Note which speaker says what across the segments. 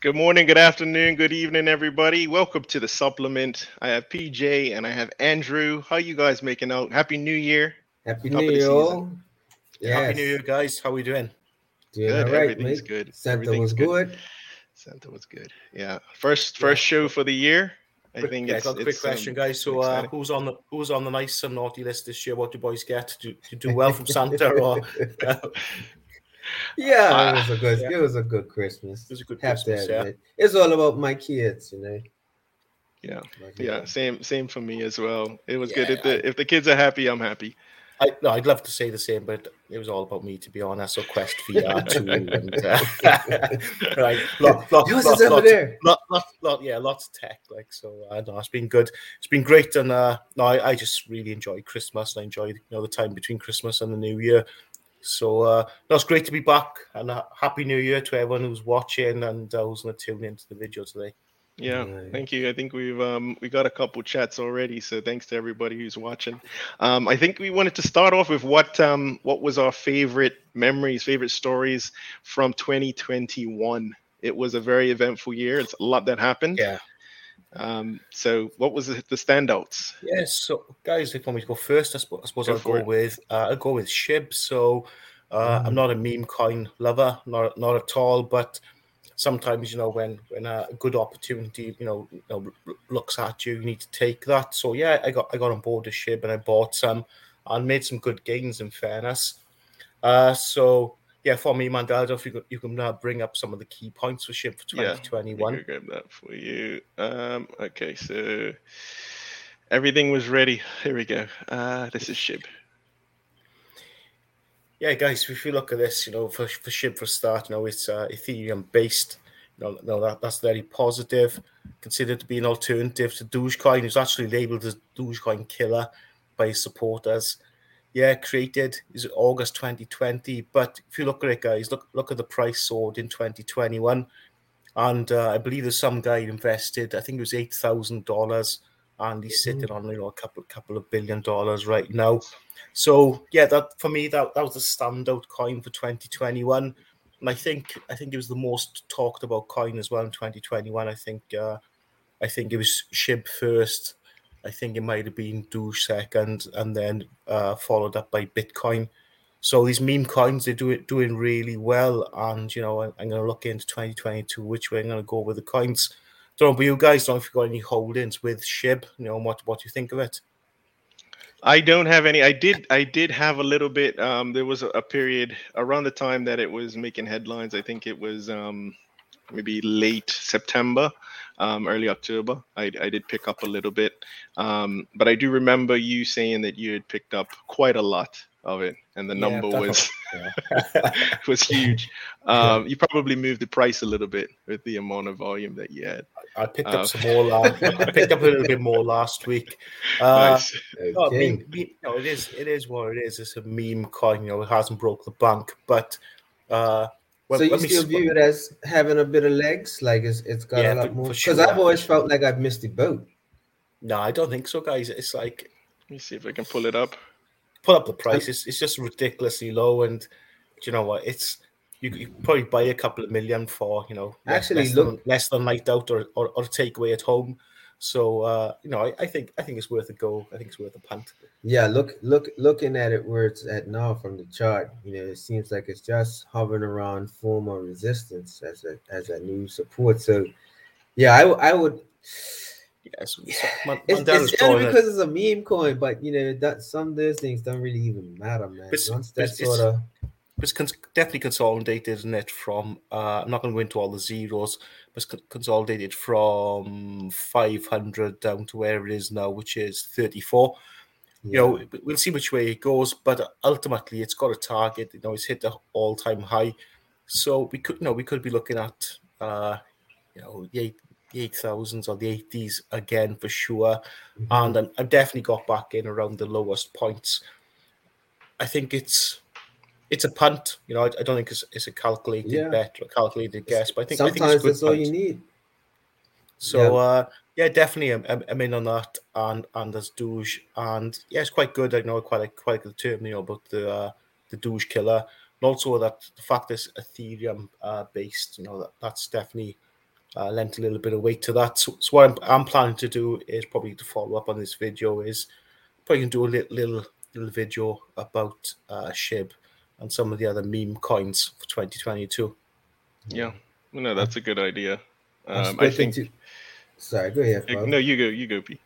Speaker 1: Good morning, good afternoon, good evening, everybody. Welcome to the supplement. I have PJ and I have Andrew. How you guys making out? Happy New Year.
Speaker 2: Happy
Speaker 1: Top
Speaker 2: New Year, Yes.
Speaker 3: Happy New Year, guys. How we doing?
Speaker 2: Doing
Speaker 1: Good,
Speaker 2: all right,
Speaker 1: everything's
Speaker 2: mate.
Speaker 1: good.
Speaker 2: Santa
Speaker 1: Everything's
Speaker 2: was
Speaker 1: good.
Speaker 2: good.
Speaker 1: Santa was good. Yeah. First first show for the year. I
Speaker 3: Quick-
Speaker 1: think
Speaker 3: yeah,
Speaker 1: it's,
Speaker 3: got a quick
Speaker 1: it's, um,
Speaker 3: question, guys. So, uh, who's on the who's on the nice and naughty list this year? What do boys get? Do you do well from Santa, or uh,
Speaker 2: Yeah,
Speaker 1: Ah,
Speaker 2: it was a good.
Speaker 3: yeah.
Speaker 2: It was a good Christmas.
Speaker 3: it was a good
Speaker 2: Have to
Speaker 3: Christmas? Yeah.
Speaker 2: It's all about my kids, you know.
Speaker 1: yeah. Yeah, same same for me as well. It was good. If the if the kids are happy, I'm happy.
Speaker 3: I, no, I'd love to say the same, but it was all about me, to be honest. So, Quest VR two, and uh, right, lot, lot,
Speaker 2: Yours
Speaker 3: lot, lot, lot, lot, lot, yeah, lots of tech. Like so, I know it's been good. It's been great, and uh, no, I, I just really enjoyed Christmas. and I enjoyed you know the time between Christmas and the New Year. So uh, no, it's great to be back, and uh, happy New Year to everyone who's watching and uh, who's going to tune into the video today.
Speaker 1: Yeah,
Speaker 2: Right.
Speaker 1: thank you. I think we've um we got a couple chats already, so thanks to everybody who's watching. Um, I think we wanted to start off with what um what was our favorite memories, favorite stories from 2021. It was a very eventful year. It's a lot that happened.
Speaker 3: Yeah.
Speaker 1: Um, so what was the, the standouts?
Speaker 3: Yes, so guys, if you want me to go first, I suppose, I suppose
Speaker 1: Go
Speaker 3: I'll go
Speaker 1: it.
Speaker 3: with uh, I'll go with Shib. So uh, I'm not a meme coin lover, not not at all. But sometimes you know when when a good opportunity you know, you know looks at you, you need to take that. So yeah, I got I got on board with Shib and I bought some and made some good gains. In fairness, uh, so yeah, for me, Mandela, if you can, you can uh, bring up some of the key points for Shib for
Speaker 1: Yeah,
Speaker 3: 2021.
Speaker 1: Let me grab that for you. Um, okay, so everything was ready. Here we go. Uh, this is Shib.
Speaker 3: Yeah, guys, if you look at this, you know, for, for SHIB for start, you know, it's uh, Ethereum based. You know, no, that, that's very positive. Considered to be an alternative to Dogecoin. It's actually labeled as Dogecoin killer by his supporters. Yeah, created is August 2020. But if you look at it, guys, look look at the price soared in 2021. And uh, I believe there's some guy invested, I think it was eight thousand dollars, and he's sitting on you know a couple couple of billion dollars right now. So yeah, that for me that, that was the standout coin for 2021, and I think I think it was the most talked about coin as well in 2021. I think uh, I think it was Shib first. I think it might have been Doge second, and then uh, followed up by Bitcoin. So these meme coins they're doing doing really well, and you know I'm, I'm going to look into 2022 which way I'm going to go with the coins. Don't know about you guys. Don't know if you've got any holdings with Shib. You know what what you think of it.
Speaker 1: I don't have any. I did. I did have a little bit. Um, there was a, a period around the time that it was making headlines. I think it was um, maybe late September, um, early October. I, I did pick up a little bit, um, but I do remember you saying that you had picked up quite a lot of it, and the
Speaker 3: Yeah,
Speaker 1: number was
Speaker 3: definitely.
Speaker 1: was huge. Um, You probably moved the price a little bit with the amount of volume that you had.
Speaker 3: I picked
Speaker 1: Uh,
Speaker 3: up some more. la- I picked up a little bit more last week. Uh,
Speaker 1: nice.
Speaker 3: no, I
Speaker 2: Okay.
Speaker 3: mean, me- no, it is. It is what it is. It's a meme coin. You know, it hasn't broke the bank, but uh, when,
Speaker 2: so you still
Speaker 3: sp-
Speaker 2: view it as having a bit of legs, like it's it's got
Speaker 3: Yeah,
Speaker 2: a lot
Speaker 3: for-
Speaker 2: more.
Speaker 3: for
Speaker 2: Because
Speaker 3: sure.
Speaker 2: I've always felt like I've missed the boat.
Speaker 3: No, I don't think so, guys. It's like
Speaker 1: Let me see if I can pull it up.
Speaker 3: Put up the price. It's, it's just ridiculously low, and do you know what? It's you, could probably buy a couple of million for you know
Speaker 2: Actually,
Speaker 3: less,
Speaker 2: look-
Speaker 3: than, less than night out or, or, or takeaway at home. So uh, you know, I, I think I think it's worth a go. I think it's worth a punt.
Speaker 2: Yeah, look, look, looking at it where it's at now from the chart, you know, it seems like it's just hovering around former resistance as a as a new support. So, yeah, I, I would.
Speaker 3: Yes, Man-
Speaker 2: It's,
Speaker 3: Mandela's
Speaker 2: it's only
Speaker 3: drawing a-
Speaker 2: because it's a meme coin, but you know that some of those things don't really even matter, man.
Speaker 3: It's-
Speaker 2: Once that
Speaker 3: it's-
Speaker 2: sort of
Speaker 3: it's cons- definitely consolidated, isn't it? From uh, I'm not going to go into all the zeros, but it's con- consolidated from 500 down to where it is now, which is 34. You know, we- we'll see which way it goes, but ultimately, it's got a target. You know, it's hit the all-time high, so we could, you know, we could be looking at, uh, you know, the the eight thousands or the eighties again for sure.
Speaker 2: Mhm.
Speaker 3: And I'm, I've definitely got back in around the lowest points. I think it's it's a punt. You know, I, I don't think it's, it's a calculated
Speaker 2: Yeah.
Speaker 3: bet or calculated guess, but I think I think
Speaker 2: Sometimes
Speaker 3: it's good
Speaker 2: that's all
Speaker 3: punt.
Speaker 2: you need.
Speaker 3: So
Speaker 2: Yeah.
Speaker 3: uh, yeah, definitely, I'm, I'm, in on that, and and there's Doge, and yeah, it's quite good. I know quite like quite a good term, you know, about the uh, the Doge killer, and also that the fact it's Ethereum uh, based, you know, that that's definitely uh, lent a little bit of weight to that. So, so what I'm, I'm planning to do is probably to follow up on this video is probably can do a little little, little video about uh, Shib and some of the other meme coins for 2022.
Speaker 1: Yeah, no, that's a good idea.
Speaker 2: I've
Speaker 1: Um, I think.
Speaker 2: to- Sorry, go ahead. Fab.
Speaker 1: No, you go. You go, P.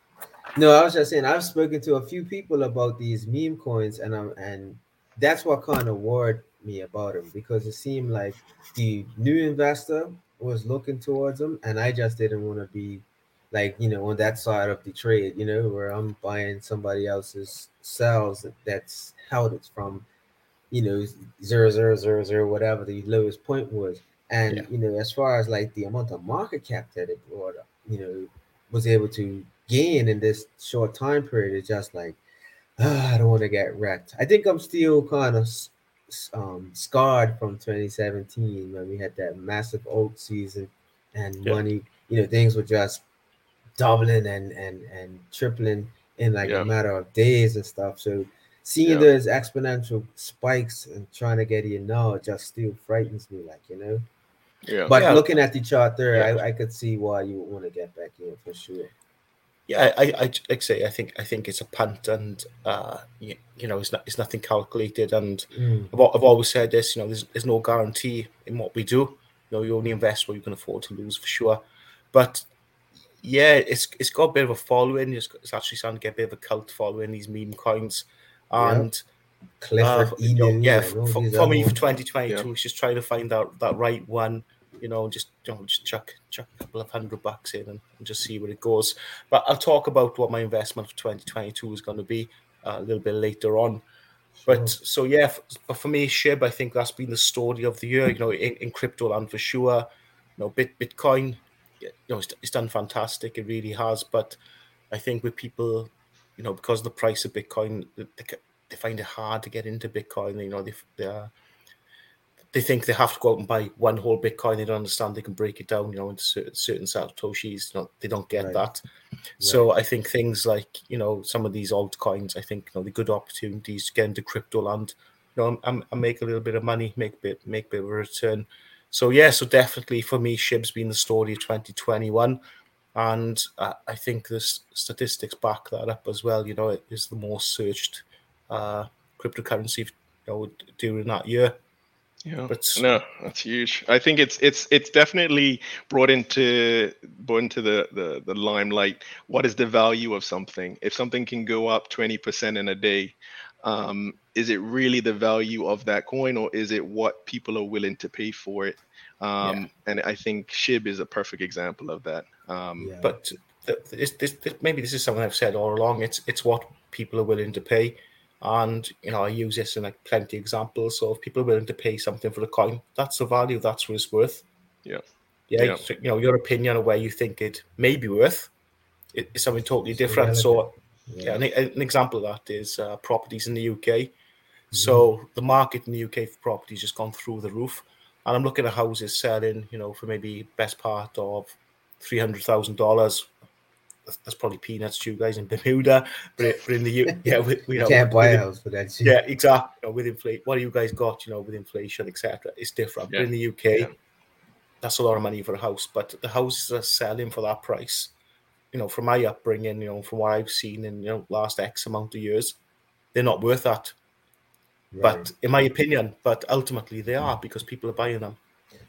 Speaker 2: No, I was just saying I've spoken to a few people about these meme coins, and um, and that's what kind of worried me about them because it seemed like the new investor was looking towards them, and I just didn't want to be like you know on that side of the trade, you know, where I'm buying somebody else's cells that's held it from, you know, zero zero zero zero whatever the lowest point was, and
Speaker 3: Yeah.
Speaker 2: you know as far as like the amount of market cap that it brought up, you know, was able to gain in this short time period is just like "Ah, I don't want to get wrecked. I think I'm still kind of um, scarred from 2017 when we had that massive alt season and
Speaker 3: Yeah.
Speaker 2: money. You know, things were just doubling and and and tripling in like
Speaker 1: Yeah.
Speaker 2: a matter of days and stuff. So seeing
Speaker 1: Yeah.
Speaker 2: those exponential spikes and trying to get in now just still frightens me, like you know.
Speaker 1: Yeah.
Speaker 2: But
Speaker 3: Yeah.
Speaker 2: looking at the chart there,
Speaker 3: Yeah.
Speaker 2: I, I could see why you would want to get back in for sure.
Speaker 3: Yeah, I, I, like I say, I think, I think it's a punt, and uh, you, you know, it's not, it's nothing calculated. And
Speaker 2: Mm,
Speaker 3: I've, I've always said this, you know, there's, there's no guarantee in what we do. You know, you only invest what you can afford to lose for sure. But yeah, it's it's got a bit of a following. It's, it's actually starting to get a bit of a cult following these meme coins,
Speaker 2: Yeah.
Speaker 3: and
Speaker 2: Clifford
Speaker 3: uh, you know, yeah, for, for me for
Speaker 2: ones.
Speaker 3: 2022, it's just trying to find out that right one. You know, just you know, just chuck chuck a couple of hundred bucks in and, and just see where it goes. But I'll talk about what my investment for 2022 is going to be uh, a little bit later on. But so yeah, but for me, Shib, I think that's been the story of the year. You know, in, in crypto land for sure. You know, Bit Bitcoin, you know, it's, it's done fantastic. It really has. But I think with people, you know, because of the price of Bitcoin, they, they they find it hard to get into Bitcoin. You know, they they, are, they think they have to go out and buy one whole Bitcoin. They don't understand they can break it down, you know, into certain, certain satoshis. Know, they don't get
Speaker 2: Right.
Speaker 3: that. So I think things like you know some of these altcoins, I think you know the good opportunities to get into crypto land. You know, and, and make a little bit of money, make a bit make a bit of a return. So yeah, so definitely for me, Shib's been the story of 2021, and uh, I think the statistics back that up as well. You know, it is the most searched uh, cryptocurrency, you know, during that year.
Speaker 1: Yeah.
Speaker 3: But
Speaker 1: No, that's huge. I think it's it's it's definitely brought into brought into the, the the limelight. What is the value of something? If something can go up twenty percent in a day, um, is it really the value of that coin, or is it what people are willing to pay for it? Um, And I think Shib is a perfect example of that. Um,
Speaker 2: Yeah.
Speaker 3: but th- this, this, this, maybe this is something I've said all along. It's it's what people are willing to pay, and you know I use this in like plenty of examples. So if people are willing to pay something for the coin, that's the value. That's what it's worth.
Speaker 1: Yeah.
Speaker 3: yeah.
Speaker 1: Yeah.
Speaker 3: So, you know your opinion of where you think it may be worth it- is something totally different. So yeah, an, an example of that is uh, properties in the UK. So the market in the UK for properties just gone through the roof, and I'm looking at houses selling, you know, for maybe best part of three hundred thousand dollars. That's probably peanuts to you guys in Bermuda, but, it, but in the U, yeah, we, we
Speaker 2: you
Speaker 3: know,
Speaker 2: can't buy a
Speaker 3: with-
Speaker 2: house for that shit.
Speaker 3: yeah, exactly. You know, with inflation, what do you guys got? You know, with inflation, etc. It's different.
Speaker 1: Yeah.
Speaker 3: But in the UK,
Speaker 1: Yeah.
Speaker 3: that's a lot of money for a house. But the houses are selling for that price. You know, from my upbringing, you know, from what I've seen in you know last X amount of years, they're not worth that.
Speaker 2: Right.
Speaker 3: But in my opinion, but ultimately they are because people are buying them.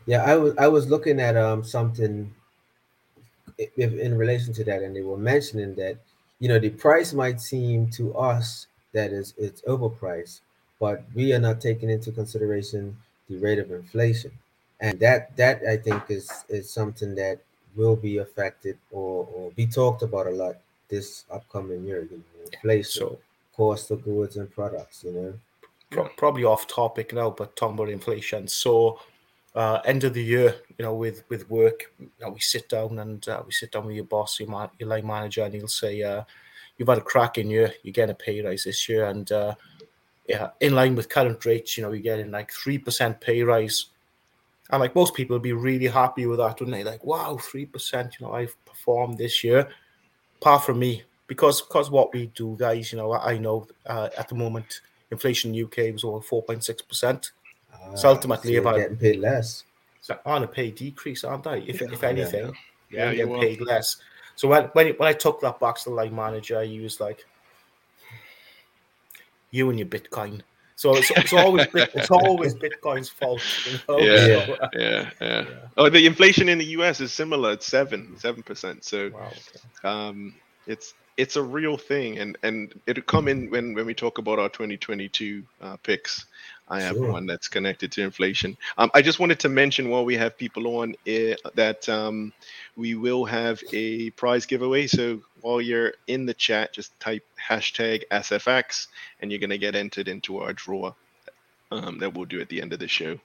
Speaker 2: Yeah, I was I was looking at um something i- if in relation to that, and they were mentioning that you know the price might seem to us that is it's overpriced, but we are not taking into consideration the rate of inflation, and that that I think is is something that will be affected or or be talked about a lot this upcoming year. You know, inflation,
Speaker 3: So
Speaker 2: cost of goods and products. You know,
Speaker 3: pro- probably off topic now, but talking about inflation. So uh, end of the year, you know, with with work, you know, we sit down and uh, we sit down with your boss, your, ma- your line manager, and he'll say, uh, "You've had a cracking year. You're getting a pay rise this year, and uh, yeah, in line with current rates, you know, you're getting like 3% pay rise. And like most people would be really happy with that, wouldn't they? Like, wow, 3%, you know, I've performed this year. Apart from me, because because what we do, guys, you know, I know uh, at the moment inflation in UK was over 4.6%. Uh, so ultimately,
Speaker 2: so
Speaker 3: about
Speaker 2: getting paid less.
Speaker 3: So on a pay decrease, aren't I? If, if anything,
Speaker 1: Yeah,
Speaker 3: yeah,
Speaker 1: you
Speaker 3: get paid less. So when when, when I took that box to the line manager, he was like, "You and your Bitcoin." So it's, it's always it's always Bitcoin's fault. You know?
Speaker 1: Yeah.
Speaker 3: So,
Speaker 1: Yeah, yeah.
Speaker 3: Yeah.
Speaker 1: Oh, the inflation in the U.S. is similar. It's seven, seven percent. So
Speaker 3: wow. okay.
Speaker 1: um, it's it's a real thing, and and it'll come in when when we talk about our 2022 uh, picks. I have
Speaker 2: Sure.
Speaker 1: one that's connected to inflation. Um, I just wanted to mention while we have people on eh, that um, we will have a prize giveaway. So while you're in the chat, just type hashtag SFX, and you're gonna get entered into our draw um, that we'll do at the end of the show.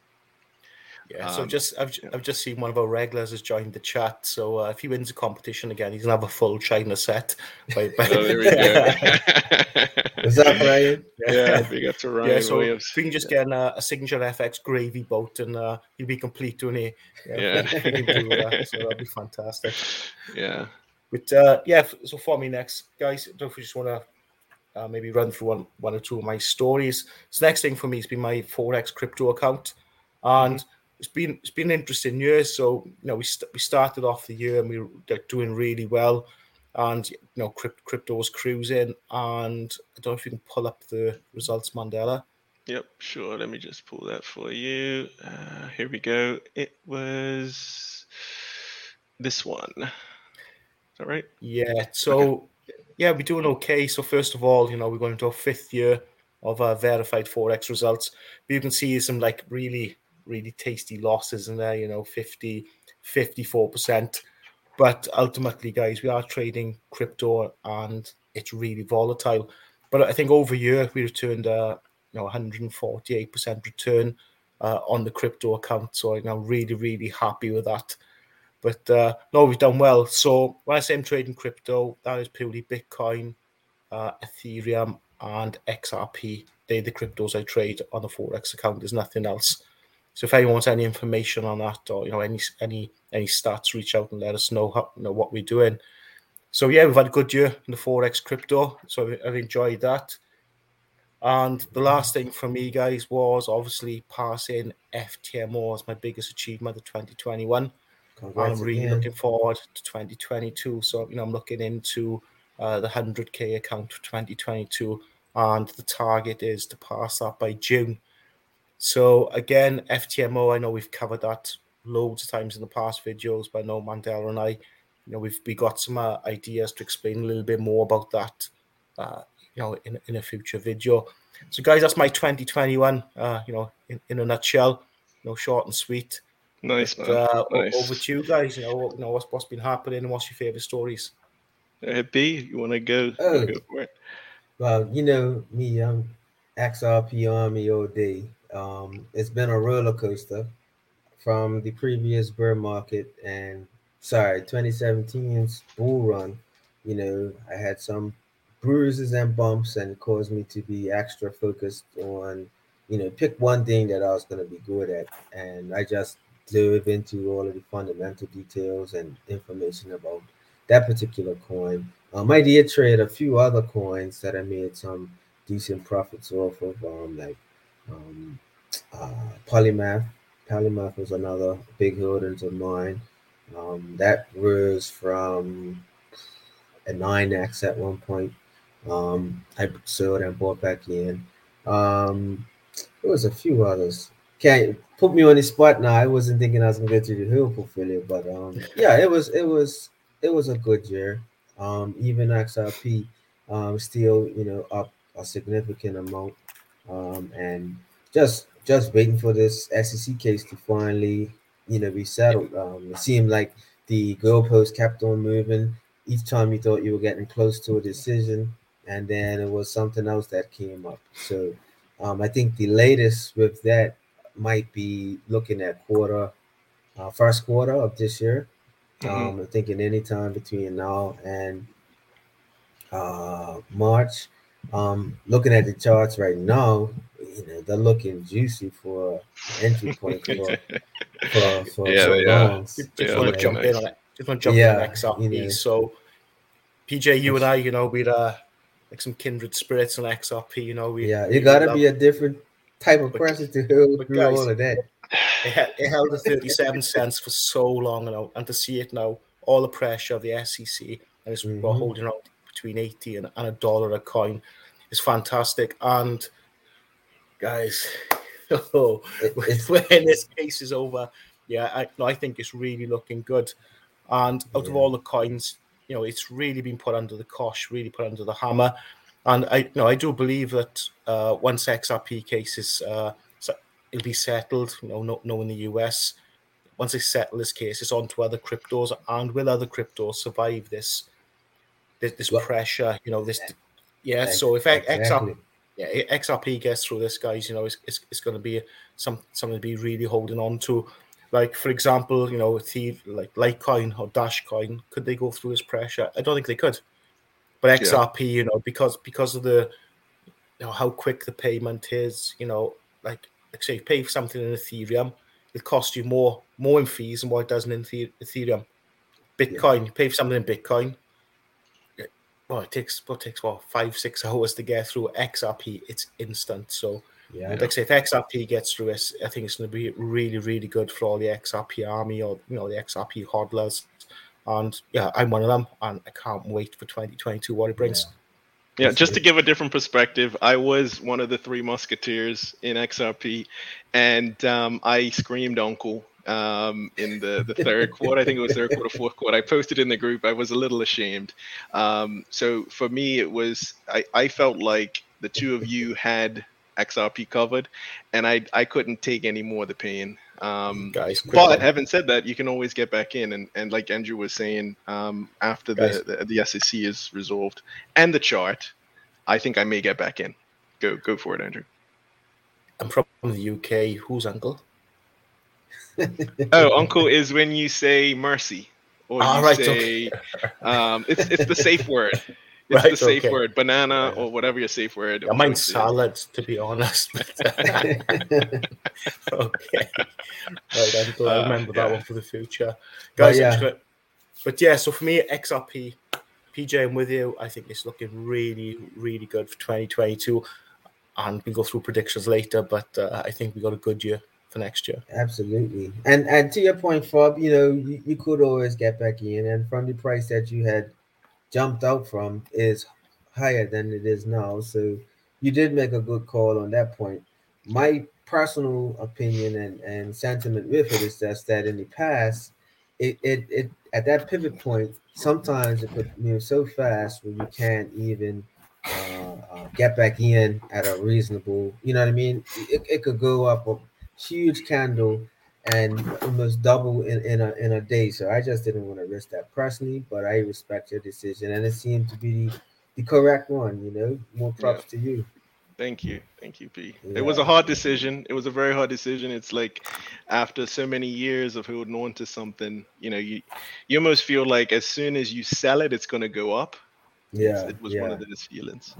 Speaker 3: Yeah, so
Speaker 1: Um,
Speaker 3: just I've,
Speaker 1: yeah.
Speaker 3: I've just seen one of our regulars has joined the chat. So uh, if he wins the competition again, he's gonna have a full China set. By, by...
Speaker 1: Oh, there we go.
Speaker 2: What's up, Ryan?
Speaker 1: yeah, big up to Ryan
Speaker 3: yeah, so
Speaker 1: Williams.
Speaker 3: if we can just get a, a signature FX gravy boat, and uh, he'll be complete, won't he?
Speaker 1: Yeah.
Speaker 3: if we can do that, so that'd be fantastic.
Speaker 1: Yeah.
Speaker 3: But uh, yeah, so for me next, guys, I don't know if we just want to uh, maybe run through one, one or two of my stories. So next thing for me has been my forex crypto account, and it's been it's been an interesting year. So you know, we st- we started off the year and we were doing really well, and you know, crypt- crypto was cruising. And I don't know if you can pull up the results, Mandela.
Speaker 1: Yep, sure. Let me just pull that for you. Uh, here we go. It was this one. Is that right?
Speaker 3: Yeah. So yeah, we're doing okay. So first of all, you know, we're going into our fifth year of uh, verified forex results. But you can see some like really, really tasty losses in there. You know, 50, 54 percent. But ultimately, guys, we are trading crypto and it's really volatile. But I think over a year we returned uh, you know 148 percent return uh, on the crypto account. So I'm really, really happy with that. But uh, no, we've done well. So when I say I'm trading crypto, that is purely Bitcoin, uh, Ethereum, and XRP. They're the cryptos I trade on the Forex account. There's nothing else. So if anyone wants any information on that or you know any any any stats, reach out and let us know how you know what we're doing. So yeah, we've had a good year in the Forex crypto. So I've- enjoyed that. And the last thing for me, guys, was obviously passing FTMO as my biggest achievement of 2021.
Speaker 2: Congrats
Speaker 3: I'm really
Speaker 2: again.
Speaker 3: looking forward to 2022. So, you know, I'm looking into uh, the 100k account for 2022, and the target is to pass that by June. So, again, FTMO, I know we've covered that loads of times in the past videos, but I know Mandela and I, you know, we've we got some uh, ideas to explain a little bit more about that, uh, you know, in, in a future video. So, guys, that's my 2021, uh, you know, in, in a nutshell, you know, short and sweet.
Speaker 1: Nice,
Speaker 3: But,
Speaker 1: man.
Speaker 3: uh,
Speaker 1: nice.
Speaker 3: over to you guys. You know, what- you know what's what's been happening and what's your favorite stories?
Speaker 1: Uh, B, you want to go?
Speaker 2: Oh.
Speaker 1: go for it?
Speaker 2: Well, you know me, I'm XRP Army all day. Um, it's been a roller coaster from the previous bear market and sorry, 2017's bull run. You know, I had some bruises and bumps and caused me to be extra focused on, you know, pick one thing that I was going to be good at. And I just dove into all of the fundamental details and information about that particular coin. Um, I did trade a few other coins that I made some decent profits off of, um, like um, uh, Polymath. Polymath was another big holdings of mine. Um, that rose from a 9x at one point. Um, I sold and bought back in. Um, there was a few others. Can't put me on the spot now. I wasn't thinking I was gonna get to the whole portfolio, but um, yeah, it was it was it was a good year. Um, even XRP um, still you know up a significant amount, um, and just just waiting for this SEC case to finally you know be settled. Um, it seemed like the goalpost kept on moving each time you thought you were getting close to a decision, and then it was something else that came up. So um, I think the latest with that might be looking at quarter, uh, first quarter of this year.
Speaker 1: Mhm.
Speaker 2: Um, I'm thinking anytime between now and uh, March. Um, looking at the charts right now, you know, they're looking juicy for entry point for for, for
Speaker 1: Yeah,
Speaker 2: so
Speaker 1: they are.
Speaker 2: long.
Speaker 3: Just
Speaker 1: Yeah,
Speaker 3: want to
Speaker 1: looking
Speaker 3: jump in on it. Just want to jump
Speaker 2: Yeah,
Speaker 3: in on XRP.
Speaker 2: you know.
Speaker 3: So, PJ, you and I, you know, we're uh, like some kindred spirits on XRP. You know, we
Speaker 2: Yeah, you gotta
Speaker 3: love-
Speaker 2: be a different type of
Speaker 3: But-
Speaker 2: person to hold through
Speaker 3: guys-
Speaker 2: all of that.
Speaker 3: it, it held at 37 cents for so long now, and to see it now, all the pressure of the SEC, and it's we're
Speaker 2: Mhm.
Speaker 3: holding on between 80 and, and a dollar a coin is fantastic. And guys, oh, when this case is over, yeah, I, I think it's really looking good. And out of all the coins, you know, it's really been put under the cosh, really put under the hammer. And I, you know, I do believe that uh, once XRP cases, uh, it'll be settled. You know, no, no in the US. Once they settle this case, it's on to other cryptos, and will other cryptos survive this this, this
Speaker 2: Well-
Speaker 3: pressure? You know, this. Yeah.
Speaker 2: Ex-
Speaker 3: So if XRP yeah, XRP gets through this, guys, you know, it's, it's, it's going to be some something to be really holding on to. Like for example, you know, Thief, like Litecoin or Dashcoin, could they go through this pressure? I don't think they could. But
Speaker 1: Yeah.
Speaker 3: XRP, you know, because because of the, you know, how quick the payment is, you know, like like say, you pay for something in Ethereum, it costs you more more in fees than what it does in Ethereum. Bitcoin, you pay for something in Bitcoin, well, it takes what takes what five six hours to get through XRP. It's instant. So,
Speaker 2: Yeah,
Speaker 3: like I say, if XRP gets through this, I think it's going to be really really good for all the XRP army or you know the XRP hodlers. And yeah, I'm one of them, and I can't wait for 2022 what it brings.
Speaker 1: Yeah, just to give a different perspective, I was one of the three musketeers in XRP, and um, I screamed "Uncle" um, in the the third quarter. I think it was third quarter, fourth quarter. I posted in the group. I was a little ashamed. Um, so for me, it was I, I felt like the two of you had XRP covered, and I I couldn't take any more of the pain. Um,
Speaker 3: Guys, quick
Speaker 1: but having said that, you can always get back in, and, and like Andrew was saying, um, after
Speaker 3: Guys.
Speaker 1: the, the the SEC is resolved and the chart, I think I may get back in. Go go for it, Andrew.
Speaker 3: I'm from the UK. Who's uncle?
Speaker 1: Oh, uncle is when you say mercy, or
Speaker 3: Ah,
Speaker 1: you
Speaker 3: right,
Speaker 1: say um, it's it's the safe word. It's
Speaker 3: Right,
Speaker 1: the safe
Speaker 3: okay.
Speaker 1: word, banana
Speaker 3: Yeah.
Speaker 1: or whatever your safe word.
Speaker 3: I mind
Speaker 1: is.
Speaker 3: salad, to be honest. okay. Right, uncle, I
Speaker 1: Uh,
Speaker 3: remember that
Speaker 1: yeah.
Speaker 3: one for the future.
Speaker 2: But
Speaker 3: Guys, I'm
Speaker 2: yeah.
Speaker 3: but yeah, so for me, XRP, PJ, I'm with you. I think it's looking really, really good for 2022. And we'll go through predictions later, but uh, I think we got a good year for next year.
Speaker 2: Absolutely. And and to your point, Fob, you know, you, you could always get back in, and from the price that you had jumped out from is higher than it is now. So you did make a good call on that point. My personal opinion and, and sentiment with it is just that in the past, it, it it at that pivot point, sometimes it could move so fast where you can't even uh, uh, get back in at a reasonable, you know what I mean? It, it could go up huge candle and almost double in, in a in a day. So I just didn't want to risk that personally, but I respect your decision and it seemed to be the, the correct one, you know. More props to you.
Speaker 1: Thank you, thank you, P.
Speaker 2: Yeah.
Speaker 1: It was a hard decision. It was a very hard decision. It's like after so many years of holding on to something, you know, you you almost feel like as soon as you sell it, it's going to go up. It's-
Speaker 2: Yeah.
Speaker 1: it was
Speaker 2: yeah.
Speaker 1: one of those feelings.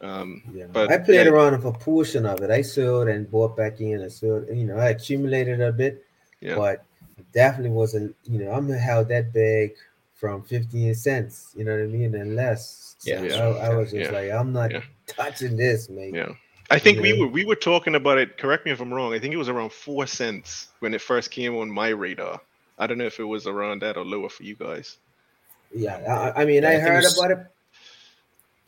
Speaker 1: Um,
Speaker 2: Yeah,
Speaker 1: But,
Speaker 2: I played
Speaker 1: yeah.
Speaker 2: around with a portion of it. I sold and bought back in and sold. You know, I accumulated a bit,
Speaker 1: Yeah.
Speaker 2: but definitely wasn't. You know, I'm held that big from 15 cents. You know what I mean, and less. So
Speaker 3: Yeah.
Speaker 2: I, I was just
Speaker 1: Yeah.
Speaker 2: like, I'm not
Speaker 1: Yeah.
Speaker 2: touching this, mate.
Speaker 1: Yeah. I think we
Speaker 2: Yeah.
Speaker 1: were we were talking about it. Correct me if I'm wrong. I think it was around four cents when it first came on my radar. I don't know if it was around that or lower for you guys.
Speaker 2: Yeah, I, I mean,
Speaker 3: Yeah, I
Speaker 2: I heard
Speaker 3: was-
Speaker 2: about it,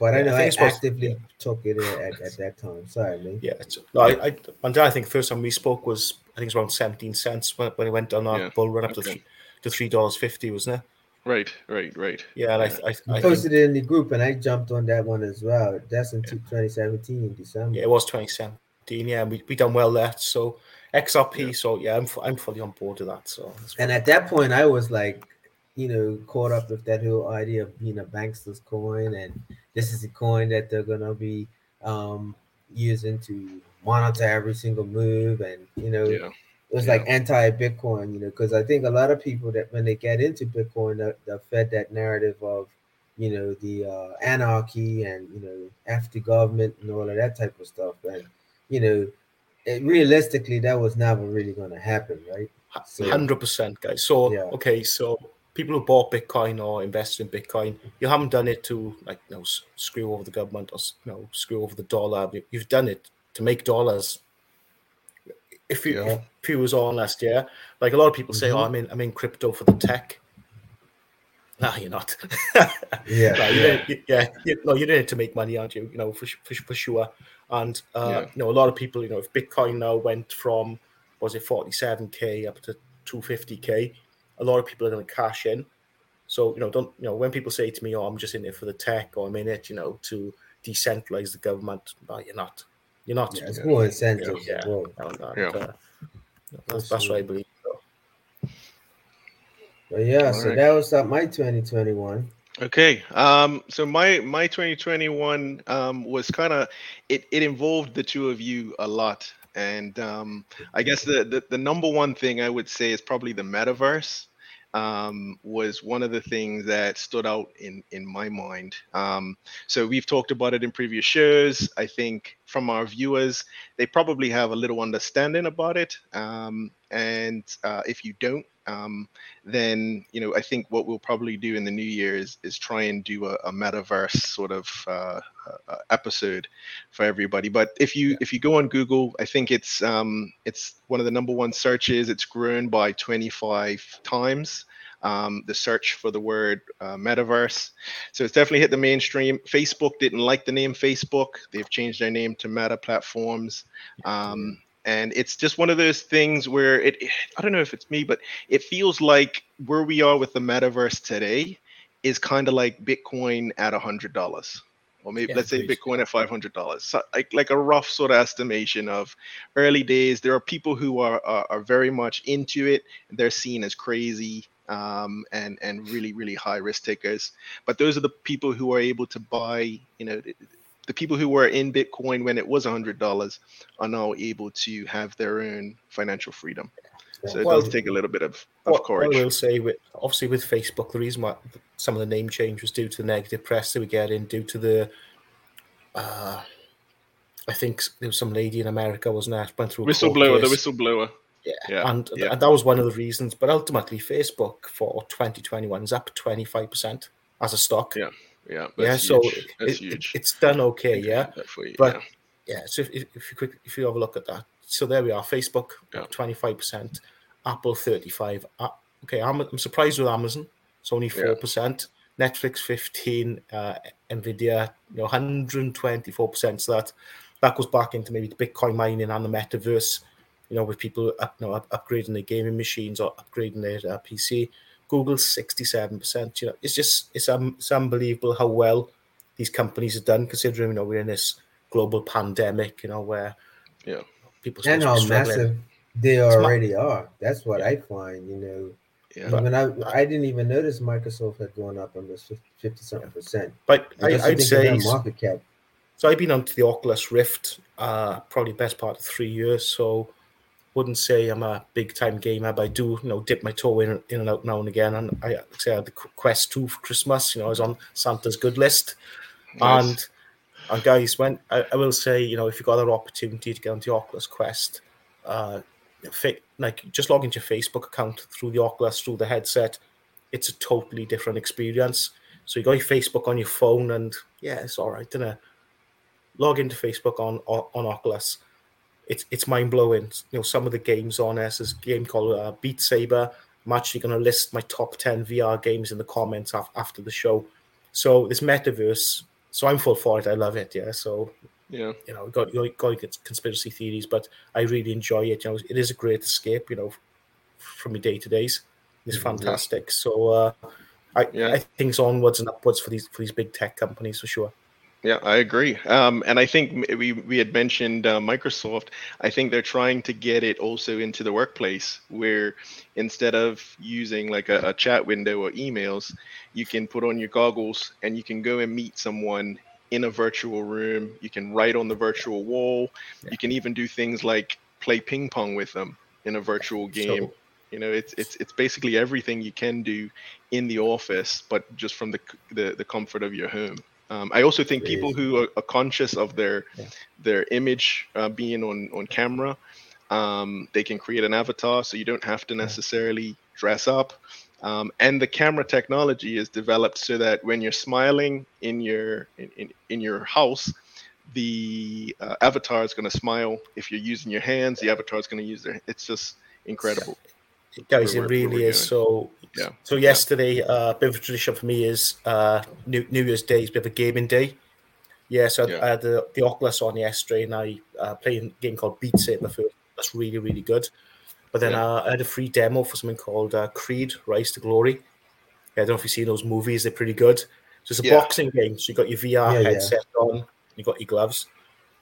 Speaker 2: but I
Speaker 3: Yeah, I
Speaker 2: know
Speaker 3: think
Speaker 2: I,
Speaker 3: it's supposed-
Speaker 2: actively
Speaker 3: yeah.
Speaker 2: took it at, at that time. Sorry, man.
Speaker 3: Yeah, no, I, I, and I think the first time we spoke was I think it's around seventeen cents when, when it went on that
Speaker 1: Yeah,
Speaker 3: bull run up to
Speaker 1: okay.
Speaker 3: three, to three dollars fifty, wasn't it?
Speaker 1: Right, right, right.
Speaker 3: Yeah, and I, I,
Speaker 2: You
Speaker 3: I think,
Speaker 2: posted it in the group, and I jumped on that one as well. That's in 2017 December.
Speaker 3: yeah, it was twenty seventeen. Yeah, and we we done well there. So XRP. So yeah, I'm I'm fully on board with that. So
Speaker 2: And at that point, I was like, you know, caught up with that whole idea of being a bankster's coin, and this is a coin that they're gonna be um, using to monitor every single move, and you know,
Speaker 1: Yeah.
Speaker 2: it was like anti-Bitcoin, you know, because I think a lot of people that when they get into Bitcoin, they're, they're fed that narrative of, you know the uh, anarchy and you know after government and all of that type of stuff and you know it, realistically that was never really going to happen right
Speaker 3: Hundred percent, guys. So yeah. okay, so people who bought Bitcoin or invested in Bitcoin, you haven't done it to like you know screw over the government or you know screw over the dollar. You've done it to make dollars. If you yeah. if you was on last year, like a lot of people say, oh, mm-hmm. "Oh, I'm in I'm in crypto for the tech." No, you're not.
Speaker 2: yeah,
Speaker 3: no, yeah, you, yeah. You, no, you're in it to make money, aren't you? You know, for for, for sure. And uh, yeah. you know, a lot of people, you know, if Bitcoin now went from was it 47k up to 250k, a lot of people are going to cash in. So you know, don't you know when people say to me, "Oh, I'm just in it for the tech," or "I'm in it," you know, to decentralize the government. No, you're not. You're not.
Speaker 2: Yeah, it's more incentives.
Speaker 3: Yeah, yeah. And, and, yeah. Uh, that's, that's what I believe. So.
Speaker 2: But yeah, All so right. that was uh, my 2021.
Speaker 1: Okay. Um, so my my 2021 um, was kind of it, it involved the two of you a lot. And um, I guess the, the, the number one thing I would say is probably the metaverse. Um, was one of the things that stood out in in my mind. Um, so we've talked about it in previous shows. I think from our viewers, they probably have a little understanding about it. Um, and uh, if you don't, um, then you know I think what we'll probably do in the new year is is try and do a, a metaverse sort of uh, uh, episode for everybody. But if you if you go on Google, I think it's um, it's one of the number one searches. It's grown by 25 times. Um, the search for the word uh, metaverse. So it's definitely hit the mainstream. Facebook didn't like the name Facebook. They've changed their name to Meta Platforms. Um, and it's just one of those things where it i don't know if it's me but it feels like where we are with the metaverse today is kind of like bitcoin at a hundred dollars. Or maybe yeah, let's say bitcoin at five hundred dollars. So like, like a rough sort of estimation of early days. There are people who are, are, are very much into it. They're seen as crazy um, and and really really high risk takers. But those are the people who are able to buy you know the people who were in Bitcoin when it was $100 are now able to have their own financial freedom. So it well, does take a little bit of, of what, courage.
Speaker 3: I will say, with, obviously, with Facebook, the reason why some of the name change was due to the negative press that we get in, due to the, uh, I think there was some lady in America, wasn't there? Went through
Speaker 1: whistleblower, the whistleblower.
Speaker 3: Yeah, yeah. And, yeah. and that was one of the reasons. But ultimately, Facebook for 2021 is up 25% as a stock.
Speaker 1: Yeah yeah,
Speaker 3: yeah. So it, it, it's done okay, yeah. You, but yeah. yeah, so if, if you quick, if you have a look at that, so there we are. Facebook twenty five percent, Apple thirty five. Uh, okay, I'm, I'm surprised with Amazon. It's only four percent. Netflix fifteen, uh, Nvidia, you know, hundred and twenty four percent. So that that goes back into maybe the Bitcoin mining and the metaverse. You know, with people up, you know, upgrading their gaming machines or upgrading their uh, PC. Google's 67%. You know, it's just it's um it's unbelievable how well these companies have done considering you know we're in this global pandemic, you know, where
Speaker 1: yeah
Speaker 2: people and how massive they already are. That's what yeah. I find, you know. Yeah. Even I, I didn't even notice Microsoft had gone up almost fifty something percent.
Speaker 3: But I, would say market cap. So I've been onto the Oculus Rift, uh, probably best part of three years. So wouldn't say I'm a big time gamer, but I do, you know, dip my toe in, in and out now and again. And I say I had the Quest 2 for Christmas, you know, I was on Santa's good list. Nice. And and guys, when I, I, will say, you know, if you got that opportunity to get onto the Oculus Quest, uh, like just log into your Facebook account through the Oculus, through the headset, it's a totally different experience. So you got your Facebook on your phone, and yeah, it's all right, isn't it? Log into Facebook on on Oculus it's it's mind blowing. You know, some of the games on this is a game called uh, Beat Saber. I'm actually going to list my top ten VR games in the comments af- after the show. So this metaverse, so I'm full for it. I love it. Yeah. So
Speaker 1: yeah,
Speaker 3: you know, got you got get conspiracy theories, but I really enjoy it. You know, it is a great escape. You know, from your day to days. It's mm-hmm. fantastic. So uh, I yeah. I think it's onwards and upwards for these for these big tech companies for sure.
Speaker 1: Yeah, I agree. Um, and I think we, we had mentioned uh, Microsoft. I think they're trying to get it also into the workplace where instead of using like a, a chat window or emails, you can put on your goggles and you can go and meet someone in a virtual room. You can write on the virtual wall. Yeah. You can even do things like play ping pong with them in a virtual game. So, You know, it's it's it's basically everything you can do in the office, but just from the the, the comfort of your home. Um, I also think people who are, are conscious of their
Speaker 2: Yeah.
Speaker 1: their image uh, being on on camera, um, they can create an avatar, so you don't have to necessarily dress up. Um, and the camera technology is developed so that when you're smiling in your in, in, in your house, the uh, avatar is going to smile. If you're using your hands, the avatar is going to use their. It's just incredible.
Speaker 3: Guys,
Speaker 1: where
Speaker 3: it
Speaker 1: we're-
Speaker 3: really
Speaker 1: where we're
Speaker 3: is. So,
Speaker 1: Yeah.
Speaker 3: so yesterday, uh, a bit of a tradition for me is uh, New, New Year's Day is a bit of a gaming day. Yeah, so I-
Speaker 1: Yeah.
Speaker 3: I had the, the Oculus on yesterday, and I uh, played a game called Beat Saber. First. That's really, really good. But then
Speaker 1: Yeah.
Speaker 3: uh, I had a free demo for something called uh, Creed: Rise to Glory. Yeah, I don't know if you've seen those movies; they're pretty good. So it's a
Speaker 1: Yeah.
Speaker 3: boxing game. So you got your VR
Speaker 2: Yeah, yeah.
Speaker 3: headset on, you got your gloves,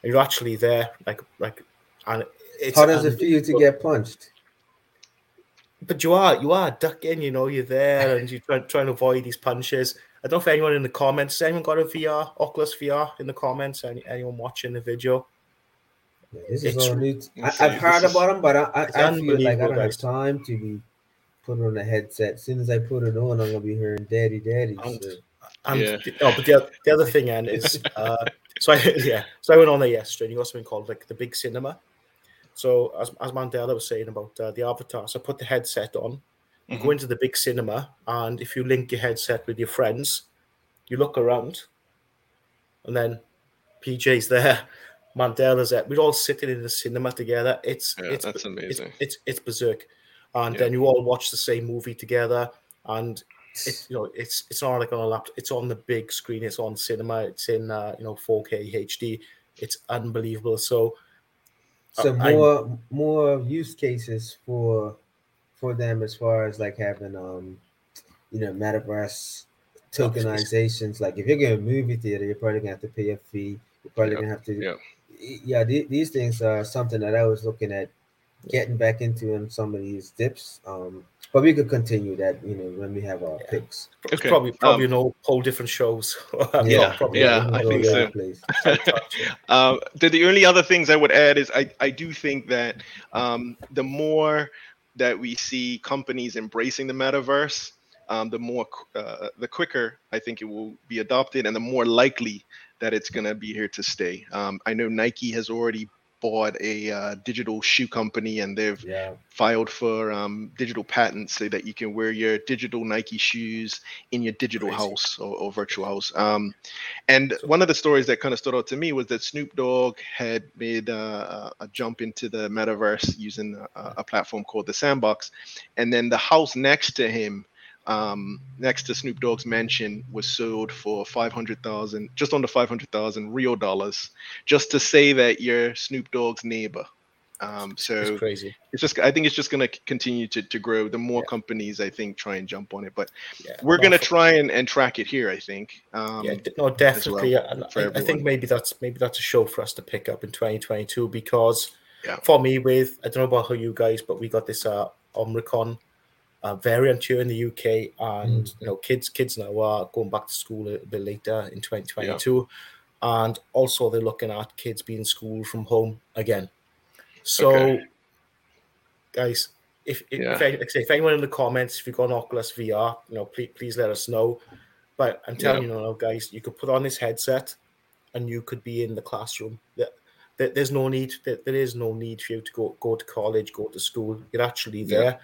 Speaker 3: and you're actually there, like, like, and it's
Speaker 2: How does it
Speaker 3: and-
Speaker 2: feel to get punched?
Speaker 3: But you are you are ducking, you know, you're there and you're trying, trying to avoid these punches. I don't know if anyone in the comments, has anyone got a VR, Oculus VR in the comments? Any, anyone watching the video?
Speaker 2: Yeah, This is all new. I,
Speaker 1: Let's see,
Speaker 2: I've heard about them, but I, I,
Speaker 3: it's
Speaker 2: I feel like I don't have time to be putting on a headset. As soon as I put it on, I'm gonna be hearing "Daddy, Daddy."
Speaker 3: And-
Speaker 2: so-
Speaker 3: And
Speaker 1: Yeah.
Speaker 3: oh, but the, the other thing, and is uh, so I yeah, so I went on there yesterday. and You got something called like the big cinema. So as as Mandela was saying about uh, the avatar, so I put the headset on. You go into the big cinema, and if you link your headset with your friends, you look around, and then PJ's there, Mandela's there. We're all sitting in the cinema together. It's
Speaker 1: Yeah,
Speaker 3: it's
Speaker 1: that's
Speaker 3: it's, it's it's berserk, and
Speaker 1: Yeah.
Speaker 3: then you all watch the same movie together, and it you know it's it's not like on a laptop. It's on the big screen. It's on cinema. It's in uh, you know 4K HD. It's unbelievable. So
Speaker 2: so
Speaker 3: I-
Speaker 2: more more use cases for for them as far as like having um you know metaverse tokenizations. Like if you're going to a movie theater you're probably gonna have to pay a fee. You're probably
Speaker 1: Yeah,
Speaker 2: gonna have to
Speaker 1: yeah.
Speaker 2: yeah the- these things are something that i was looking at getting back into in some of these dips. Um but we could continue that you know when we have our
Speaker 3: Yeah.
Speaker 2: picks
Speaker 3: it's
Speaker 1: Okay,
Speaker 3: probably probably
Speaker 1: um,
Speaker 3: no whole different shows.
Speaker 1: Yeah,
Speaker 3: probably
Speaker 1: yeah, I think so.
Speaker 2: over the
Speaker 1: um, the, the only other things I would add is I, I do think that um, the more that we see companies embracing the metaverse, um, the more uh, the quicker I think it will be adopted, and the more likely that it's going to be here to stay. Um, I know Nike has already bought a uh, digital shoe company, and they've
Speaker 2: yeah
Speaker 1: filed for um, digital patents so that you can wear your digital Nike shoes in your digital
Speaker 3: Crazy.
Speaker 1: house or, or virtual house. Um, and one of the stories that kind of stood out to me was that Snoop Dogg had made uh, a jump into the metaverse using a, a platform called the Sandbox, and then the house next to him. Um, next to Snoop Dogg's mansion was sold for five hundred thousand, just under five hundred thousand real dollars, just to say that you're Snoop Dogg's neighbor. Um, so
Speaker 3: it's crazy.
Speaker 1: it's just i think it's just going to continue to, to grow the more
Speaker 3: Yeah.
Speaker 1: companies i think try and jump on it but
Speaker 3: Yeah,
Speaker 1: we're going to try and, and track it here i think um
Speaker 3: yeah, no, definitely.
Speaker 1: well
Speaker 3: I, I think maybe that's maybe that's a show for us to pick up in 2022 because
Speaker 1: Yeah.
Speaker 3: for me, with I don't know about how you guys, but we got this uh, Omicron uh, variant here in the UK, and
Speaker 1: Mm.
Speaker 3: you know, kids kids now are going back to school a bit later in 2022, and also they're looking at kids being in school from home again. So,
Speaker 1: Okay.
Speaker 3: guys. If if,
Speaker 1: Yeah.
Speaker 3: if, any- like I say, if anyone in the comments, if you've got an Oculus VR, you know, please please let us know. But I'm telling you now, guys, you could put on this headset, and you could be in the classroom. That there, there's no need. There, there is no need for you to go go to college, go to school. You're actually
Speaker 1: Yeah.
Speaker 3: there.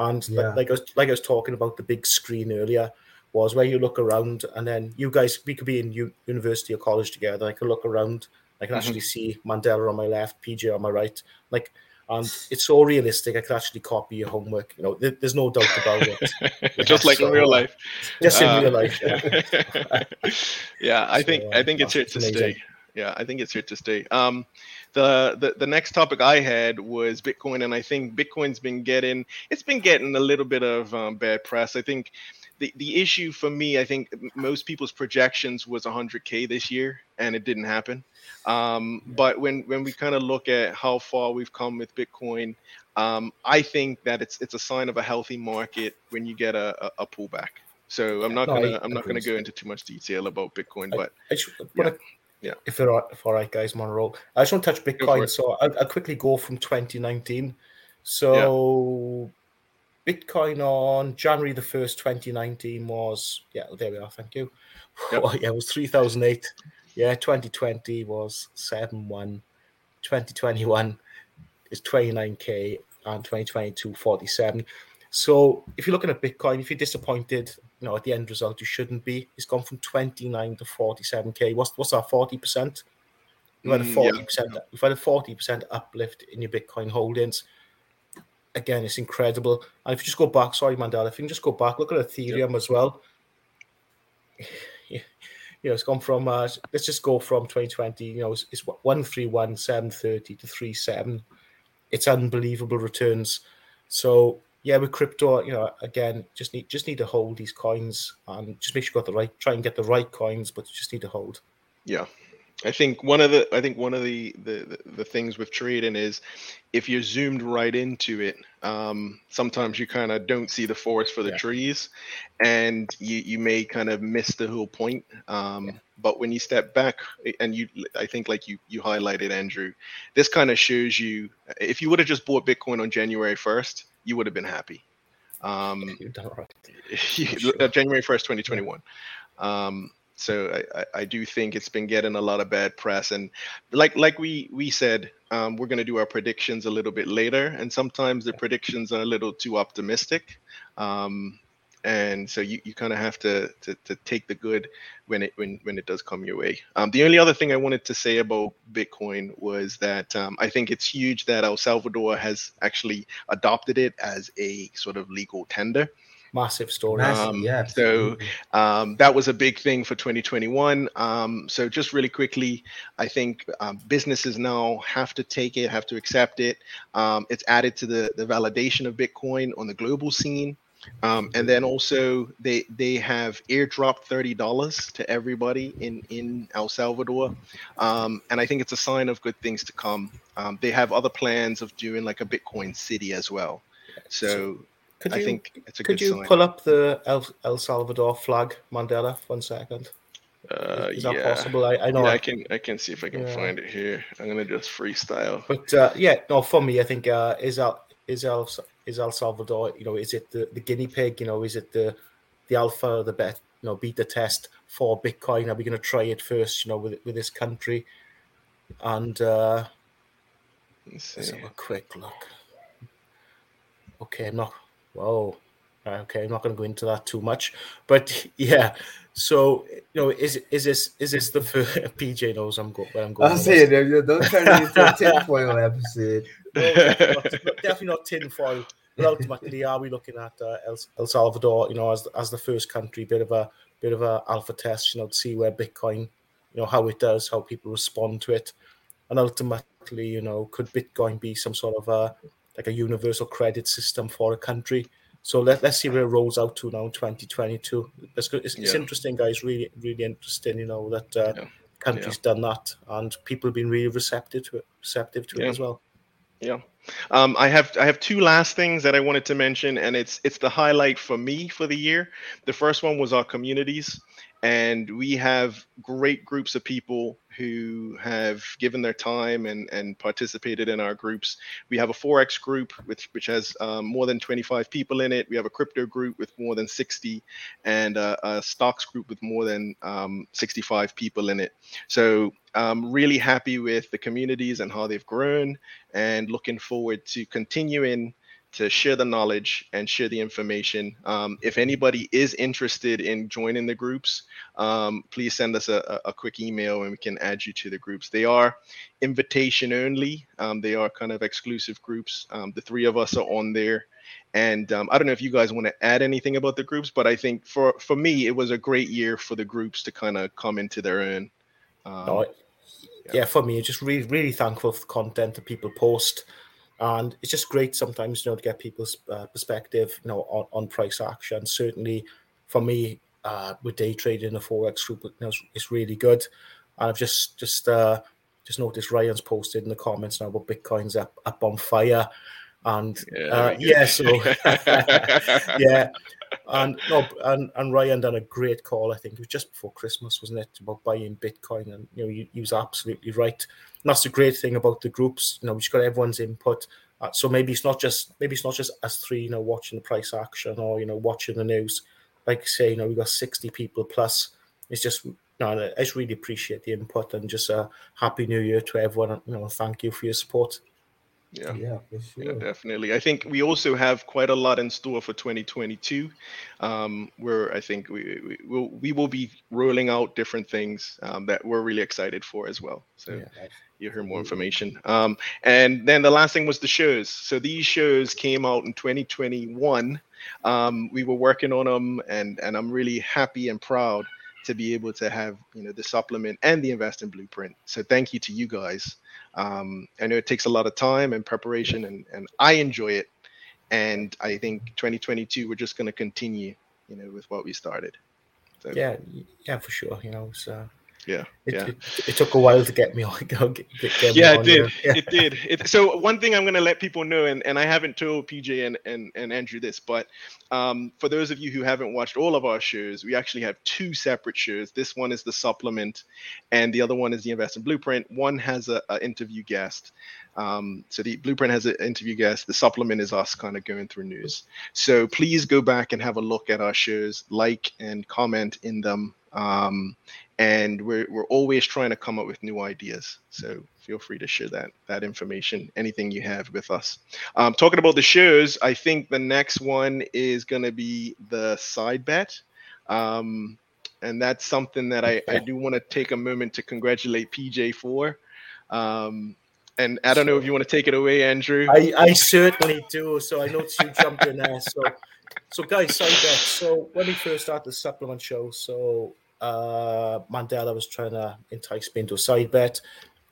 Speaker 3: And
Speaker 2: Yeah.
Speaker 3: like I was like I was talking about the big screen earlier, was where you look around, and then you guys we could be in u- university or college together. I could look around. I can
Speaker 1: Mhm.
Speaker 3: actually see Mandela on my left, PJ on my right. Like, and it's so realistic. I could actually copy your homework. You know, there, there's no doubt about it.
Speaker 1: just like in real life
Speaker 3: Just in
Speaker 1: Uh,
Speaker 3: real life. Yeah.
Speaker 1: yeah i
Speaker 3: So,
Speaker 1: think i think it's here to
Speaker 3: amazing.
Speaker 1: stay yeah i think it's here to stay um the, the the next topic i had was bitcoin and i think bitcoin's been getting it's been getting a little bit of um, bad press. I think the, the issue for me i think most people's projections was 100k this year and it didn't happen. Um, but when when we kind of look at how far we've come with bitcoin um, i think that it's it's a sign of a healthy market when you get a, a, a pullback. So i'm not
Speaker 3: No,
Speaker 1: gonna i'm not gonna go into too much detail about bitcoin
Speaker 3: I-
Speaker 1: but
Speaker 3: I just, but I-
Speaker 1: Yeah.
Speaker 3: If they're all, if all right, guys, I'm on a roll. I just want to touch Bitcoin, so I'll, I'll quickly go from 2019. So Bitcoin on January the 1st, 2019 was, yeah, there we are, thank you. Yep. Oh, yeah, it was 3008. Yeah, 2020 was 7 1. 2021 is 29k, and 2022 47. So if you're looking at Bitcoin, if you're disappointed, you know, at the end result, you shouldn't be. It's gone from 29 to 47k. What's what's that? 40 percent. You've had a 40 mm, percent. Yeah. You've had a 40 percent uplift in your Bitcoin holdings. Again, it's incredible. And if you just go back, sorry, Mandela, if you can just go back, look at Ethereum as well. Yeah, you know, it's gone from uh, let's just go from 2020. You know, it's, it's one three one seven thirty to three seven. It's unbelievable returns. So yeah, with crypto, you know, again, just need just need to hold these coins and just make sure you got the right, try and get the right coins, but you just need to hold.
Speaker 1: Yeah, I think one of the I think one of the the the things with trading is if you're zoomed right into it, um, sometimes you kind of don't see the forest for the yeah. trees, and you you may kind of miss the whole point. Um, yeah. But when you step back, and you, I think like you you highlighted Andrew, this kind of shows you if you would have just bought Bitcoin on January first you would have been happy. Um, uh, January 1st, 2021. Um, so I, I, do think it's been getting a lot of bad press, and like like we we said, um, we're going to do our predictions a little bit later, and sometimes the predictions are a little too optimistic. Um, and so you, you kind of have to, to, to take the good when it when when it does come your way. Um, the only other thing I wanted to say about Bitcoin was that um, I think it's huge that El Salvador has actually adopted it as a sort of legal tender.
Speaker 3: Massive story.
Speaker 1: Um, yeah. So um, that was a big thing for 2021. Um, so just really quickly, I think um, businesses now have to take it, have to accept it. Um, it's added to the the validation of Bitcoin on the global scene. Um, and then also they they have airdropped thirty dollars to everybody in in El Salvador, um, and I think it's a sign of good things to come. Um, they have other plans of doing like a Bitcoin city as well. So, could you, I think it's a
Speaker 3: could
Speaker 1: good Could
Speaker 3: you pull up the El, El Salvador flag, Mandela? One second.
Speaker 1: Uh, is, is that yeah. possible? I, I know yeah, I, I, can I can see if I can yeah. find it here. I'm gonna just freestyle.
Speaker 3: But uh, yeah, no, for me, I think uh, is El is El is El Salvador, you know, is it the, the guinea pig? You know, is it the the alpha, the bet, you know, beta test for Bitcoin? Are we going to try it first? You know, with with this country, and uh, let's, let's have a quick look. Okay, I'm not. Whoa. Okay, I'm not going to go into that too much, but yeah. So you know, is is this is this the PJ knows I'm going I'm going?
Speaker 2: I'll say it. Don't turn it into a tinfoil episode.
Speaker 3: No, definitely, not, definitely not tinfoil. But ultimately, are we looking at uh, El, El, Salvador, you know, as as the first country, bit of a bit of a alpha test, you know, to see where Bitcoin, you know, how it does, how people respond to it, and ultimately, you know, could Bitcoin be some sort of a like a universal credit system for a country? So let, let's see where it rolls out to now in 2022. It's, it's, yeah. it's interesting, guys. Really, really interesting. You know that uh, yeah. countries done that, and people have been really receptive to it, receptive to it as well.
Speaker 1: Yeah. Um, I have I have two last things that I wanted to mention, and it's it's the highlight for me for the year. The first one was our communities and we have great groups of people who have given their time and, and participated in our groups. We have a Forex group which, which has um, more than 25 people in it. We have a crypto group with more than 60 and a, a stocks group with more than um, 65 people in it. So I'm um, really happy with the communities and how they've grown and looking forward to continuing to share the knowledge and share the information. Um, if anybody is interested in joining the groups, um, please send us a, a, quick email and we can add you to the groups. They are invitation only. Um, they are kind of exclusive groups. Um, the three of us are on there. And um, I don't know if you guys want to add anything about the groups, but I think for, for me, it was a great year for the groups to kind of come into their own.
Speaker 3: Um, no, yeah. yeah, for me, just really, really thankful for the content that people post and it's just great sometimes you know to get people's uh, perspective you know on, on price action. Certainly for me uh, with day trading the forex group you know, it's, really good. And i've just just uh, just noticed ryan's posted in the comments now about bitcoin's up up on fire and yeah, uh, yeah so yeah and no, and, and Ryan done a great call. I think it was just before Christmas, wasn't it, about buying Bitcoin? And you know, he, he was absolutely right. And that's the great thing about the groups. You know, we've got everyone's input. Uh, so maybe it's not just maybe it's not just us three, you know, watching the price action or you know watching the news. Like say, you know, we've got sixty people plus. It's just no, I just really appreciate the input and just a happy new year to everyone. You know, thank you for your support.
Speaker 1: Yeah.
Speaker 2: Yeah, for sure.
Speaker 1: Yeah, definitely. I think we also have quite a lot in store for 2022, um, where I think we, we will we will be rolling out different things um, that we're really excited for as well. So
Speaker 2: Yeah.
Speaker 1: you hear more information. Um, and then the last thing was the shows. So these shows came out in 2021. Um, we were working on them, and and I'm really happy and proud to be able to have you know the supplement and the investing blueprint. So thank you to you guys. Um, I know it takes a lot of time and preparation, and and I enjoy it. And I think 2022 we're just going to continue, you know, with what we started. So,
Speaker 3: Yeah, yeah, for sure. You know, uh,
Speaker 1: yeah,
Speaker 3: it,
Speaker 1: yeah.
Speaker 3: it, it took a while to get me on. Get, get, me
Speaker 1: yeah,
Speaker 3: on
Speaker 1: it did.
Speaker 3: here.
Speaker 1: It did. It, so one thing I'm going to let people know, and, and I haven't told PJ and, and, and Andrew this, but um, for those of you who haven't watched all of our shows, we actually have two separate shows. This one is the supplement, and the other one is the investment blueprint. One has a, a interview guest. Um, so the blueprint has an interview guest. The supplement is us kind of going through news. So please go back and have a look at our shows, like and comment in them. Um, and we're, we're always trying to come up with new ideas. So feel free to share that that information anything you have with us. Um, talking about the shows i think the next one is going to be the side bet. Um, and that's something that i, I do want to take a moment to congratulate pj for. Um, and i don't know if you want to take it away andrew.
Speaker 3: I, I certainly do. So I noticed you jumped in there. So, so guys, side bet. So when we first started the supplement show, so uh, Mandela was trying to entice me into a side bet,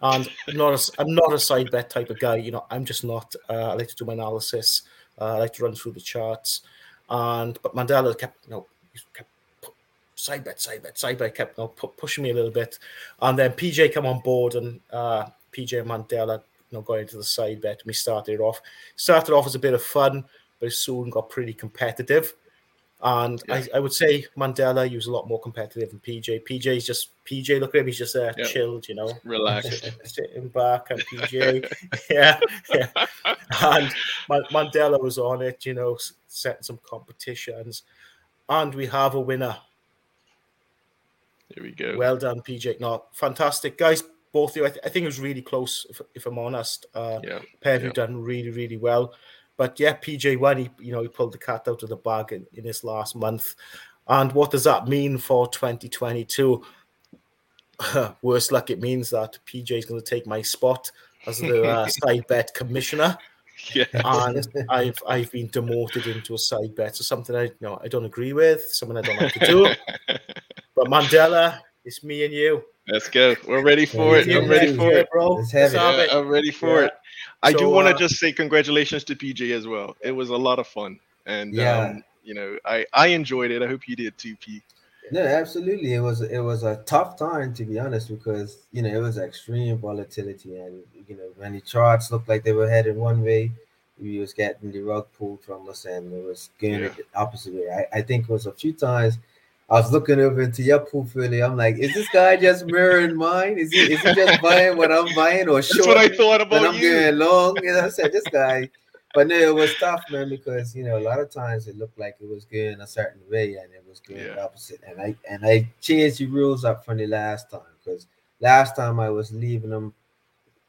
Speaker 3: and I'm not a, I'm not a side bet type of guy. You know, I'm just not. Uh, I like to do my analysis. Uh, I like to run through the charts, and but Mandela kept you know kept side bet, side bet, side bet, kept you know, pu- pushing me a little bit, and then PJ come on board and uh, PJ and Mandela you know, going into the side bet. We started off. Started off as a bit of fun, but it soon got pretty competitive. And
Speaker 1: Yeah.
Speaker 3: I, I would say Mandela he was a lot more competitive than PJ. PJ's just PJ. Look at him; he's just there,
Speaker 1: Yeah.
Speaker 3: chilled, you know,
Speaker 1: relaxed
Speaker 3: sitting, sitting back. And PJ, yeah, yeah. And Man- Mandela was on it, you know, setting some competitions, and we have a winner.
Speaker 1: There we go
Speaker 3: Well done, PJ. No, fantastic, guys. Both of you. I, th- I think it was really close. If, if I'm honest, uh,
Speaker 1: yeah
Speaker 3: pair
Speaker 1: Yeah.
Speaker 3: done really, really well. But yeah, PJ won. He, you know, he pulled the cat out of the bag in, in his last month. And what does that mean for 2022? Worst luck, it means that PJ is going to take my spot as the uh, side bet commissioner,
Speaker 1: yeah
Speaker 3: and I've I've been demoted into a side bet. So something I you know I don't agree with, something I don't like to do. But Mandela, it's me and you.
Speaker 1: Let's go we're ready for it i'm ready for it
Speaker 3: bro.
Speaker 2: Let's
Speaker 3: Let's
Speaker 2: have
Speaker 3: have
Speaker 1: Yeah,
Speaker 3: it.
Speaker 1: I'm ready for
Speaker 3: Yeah.
Speaker 1: it. I do want to
Speaker 3: uh,
Speaker 1: just say congratulations to PJ as well. It was a lot of fun, and
Speaker 2: Yeah.
Speaker 1: um, you know, I I enjoyed it. I hope you did too, P.
Speaker 2: No, absolutely. It was it was a tough time to be honest because you know it was extreme volatility and you know when the charts looked like they were headed one way, we was getting the rug pulled from us and it was going
Speaker 1: Yeah.
Speaker 2: the opposite way. I, I think it was a few times I was looking over into your portfolio. I'm like, is this guy just mirroring mine? Is he is he just buying what I'm buying or short?
Speaker 1: That's what I thought about
Speaker 2: I'm
Speaker 1: you.
Speaker 2: going long. You know, I said this guy, but no, it was tough, man, because you know a lot of times it looked like it was going a certain way and it was going the opposite. And I and I changed the rules up from the last time because last time I was leaving them,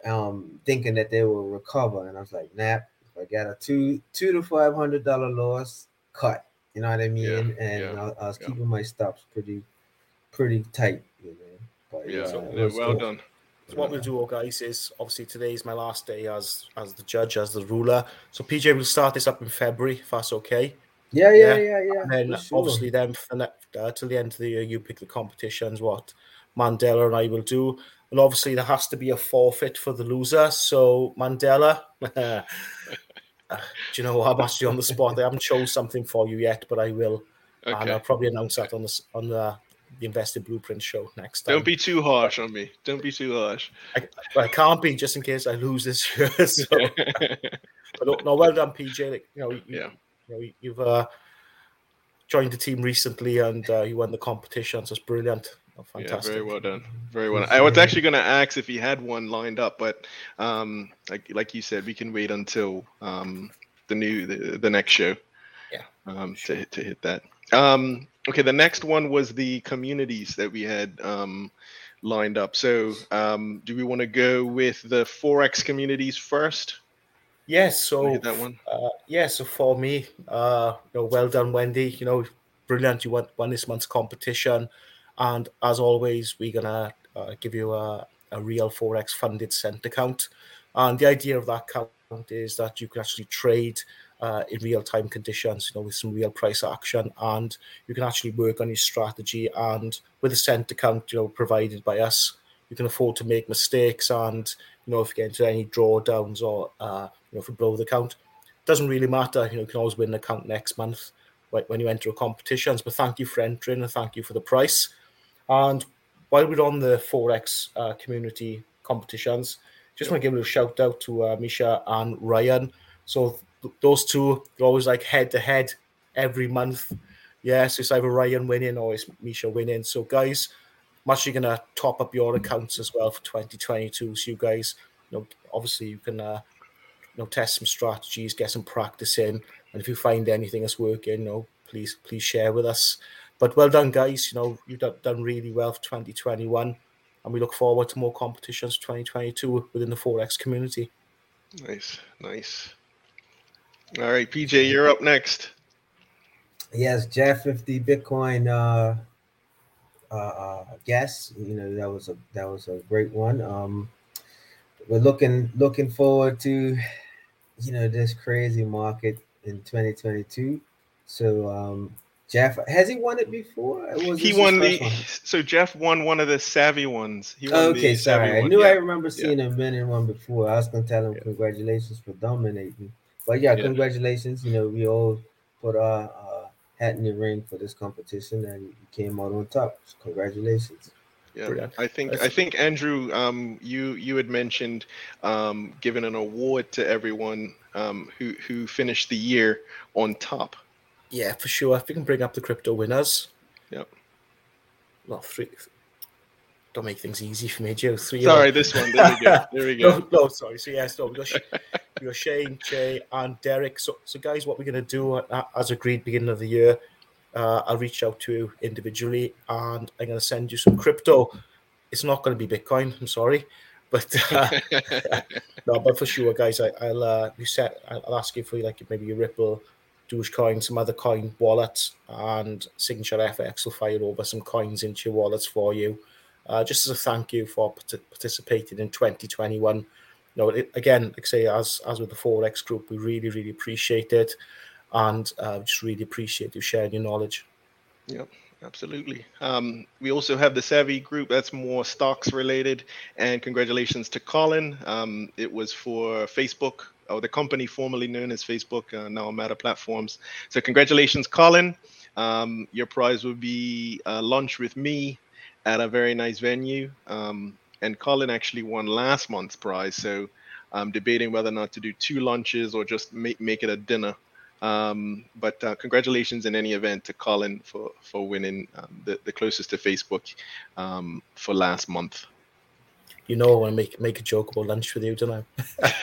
Speaker 2: um, thinking that they will recover, and I was like, nah, if I got a two two to five hundred dollar loss, cut. You know what I mean?
Speaker 1: Yeah,
Speaker 2: and
Speaker 1: yeah,
Speaker 2: I, I was
Speaker 1: yeah.
Speaker 2: keeping my stops pretty pretty tight, you know. But
Speaker 1: Yeah,
Speaker 2: it
Speaker 1: no, well
Speaker 2: good.
Speaker 1: done.
Speaker 3: So what we'll do, guys, is obviously today is my last day as as the judge, as the ruler. So PJ will start this up in February, if that's okay.
Speaker 2: Yeah, yeah,
Speaker 3: Yeah.
Speaker 2: yeah, yeah.
Speaker 3: And then
Speaker 2: sure.
Speaker 3: obviously then for the, uh, till the end of the year, you pick the competitions, what Mandela and I will do. And obviously there has to be a forfeit for the loser. So Mandela, do you know what? I'm actually on the spot. I haven't chosen something for you yet, but I will. And I'll probably announce that on the on the, the Invested Blueprint show next time.
Speaker 1: Don't be too harsh on me. Don't be too harsh.
Speaker 3: But I can't be just in case I lose this year. So, but no, no, well done, PJ. Like, you know, you,
Speaker 1: yeah.
Speaker 3: you know, you've uh, joined the team recently and uh, you won the competition, so it's brilliant. Oh, fantastic.
Speaker 1: Yeah, very well done. Very well. Done. I was actually going to ask if he had one lined up, but um, like like you said, we can wait until um, the new the, the next show.
Speaker 3: Yeah.
Speaker 1: Um, to to hit that. Um, okay, the next one was the communities that we had um, lined up. So, um, do we want to go with the forex communities first?
Speaker 3: Yes. So
Speaker 1: that one.
Speaker 3: Uh, yeah. So for me, uh, you know, well done, Wendy. You know, brilliant. You won, won this month's competition, and as always, we're gonna uh, give you a, a real forex funded cent account. And the idea of that account is that you can actually trade uh, in real time conditions, you know, with some real price action, and you can actually work on your strategy. And with a cent account, you know, provided by us, you can afford to make mistakes. And you know, if you get into any drawdowns or uh, you know, if you blow the account, doesn't really matter. You know, you can always win an account next month when you enter a competitions. But thank you for entering and thank you for the price. And while we're on the forex uh, community competitions, just want to give a little shout out to uh, Misha and Ryan. So those two they're always like head to head every month. Yes, so it's either Ryan winning or it's Misha winning. So, guys, I'm actually to top up your accounts as well for 2022. So, you guys, you know, obviously you can, uh, you know, test some strategies, get some practice in, and if you find anything that's working, you know, please, please share with us. But well done, guys. You know, you've done really well for 2021, and we look forward to more competitions 2022 within the forex community.
Speaker 1: Nice, nice. All right, PJ, you're up next.
Speaker 2: Yes, Jeff 50 Bitcoin uh uh, uh guess. You know, that was a that was a great one. Um we're looking looking forward to you know this crazy market in 2022. So um Jeff has he won it before?
Speaker 1: he won the one? so Jeff won one of the savvy ones. He won
Speaker 2: okay, sorry. I knew yeah. I remember seeing yeah. him winning one before. I was gonna tell him yeah. congratulations for dominating. But yeah, yeah, congratulations. You know, we all put our uh, hat in the ring for this competition and you came out on top. So congratulations.
Speaker 1: Yeah, I think I think Andrew, um, you you had mentioned um, giving an award to everyone um, who who finished the year on top.
Speaker 3: Yeah, for sure. If we can bring up the crypto winners.
Speaker 1: Yep.
Speaker 3: Well, three, don't make things easy for me, Joe.
Speaker 1: Three. Sorry, this one. There we go. There we go.
Speaker 3: no, no, sorry. So yes, no, we got, we got Shane, Jay, and Derek. So, so guys, what we're gonna do uh, as agreed, beginning of the year, uh, I'll reach out to you individually, and I'm gonna send you some crypto. It's not gonna be Bitcoin. I'm sorry, but uh, no, but for sure, guys, I, will uh, you set. I'll ask you for like maybe your Ripple. Dogecoin, some other coin wallets, and Signature FX will fire over some coins into your wallets for you uh, just as a thank you for participating in 2021. You know, it, again, like I say, as as with the Forex group, we really, really appreciate it, and uh, just really appreciate you sharing your knowledge.
Speaker 1: Yep. Absolutely. Um, we also have the Savvy group that's more stocks related. And congratulations to Colin. Um, it was for Facebook, or the company formerly known as Facebook, uh, now Meta Platforms. So, congratulations, Colin. Um, your prize will be uh, lunch with me at a very nice venue. Um, and Colin actually won last month's prize, so I'm debating whether or not to do two lunches or just make make it a dinner. Um, but uh, congratulations in any event to Colin for for winning um, the the closest to Facebook um, for last month.
Speaker 3: You know, I want to make make a joke about lunch with you, don't
Speaker 1: I?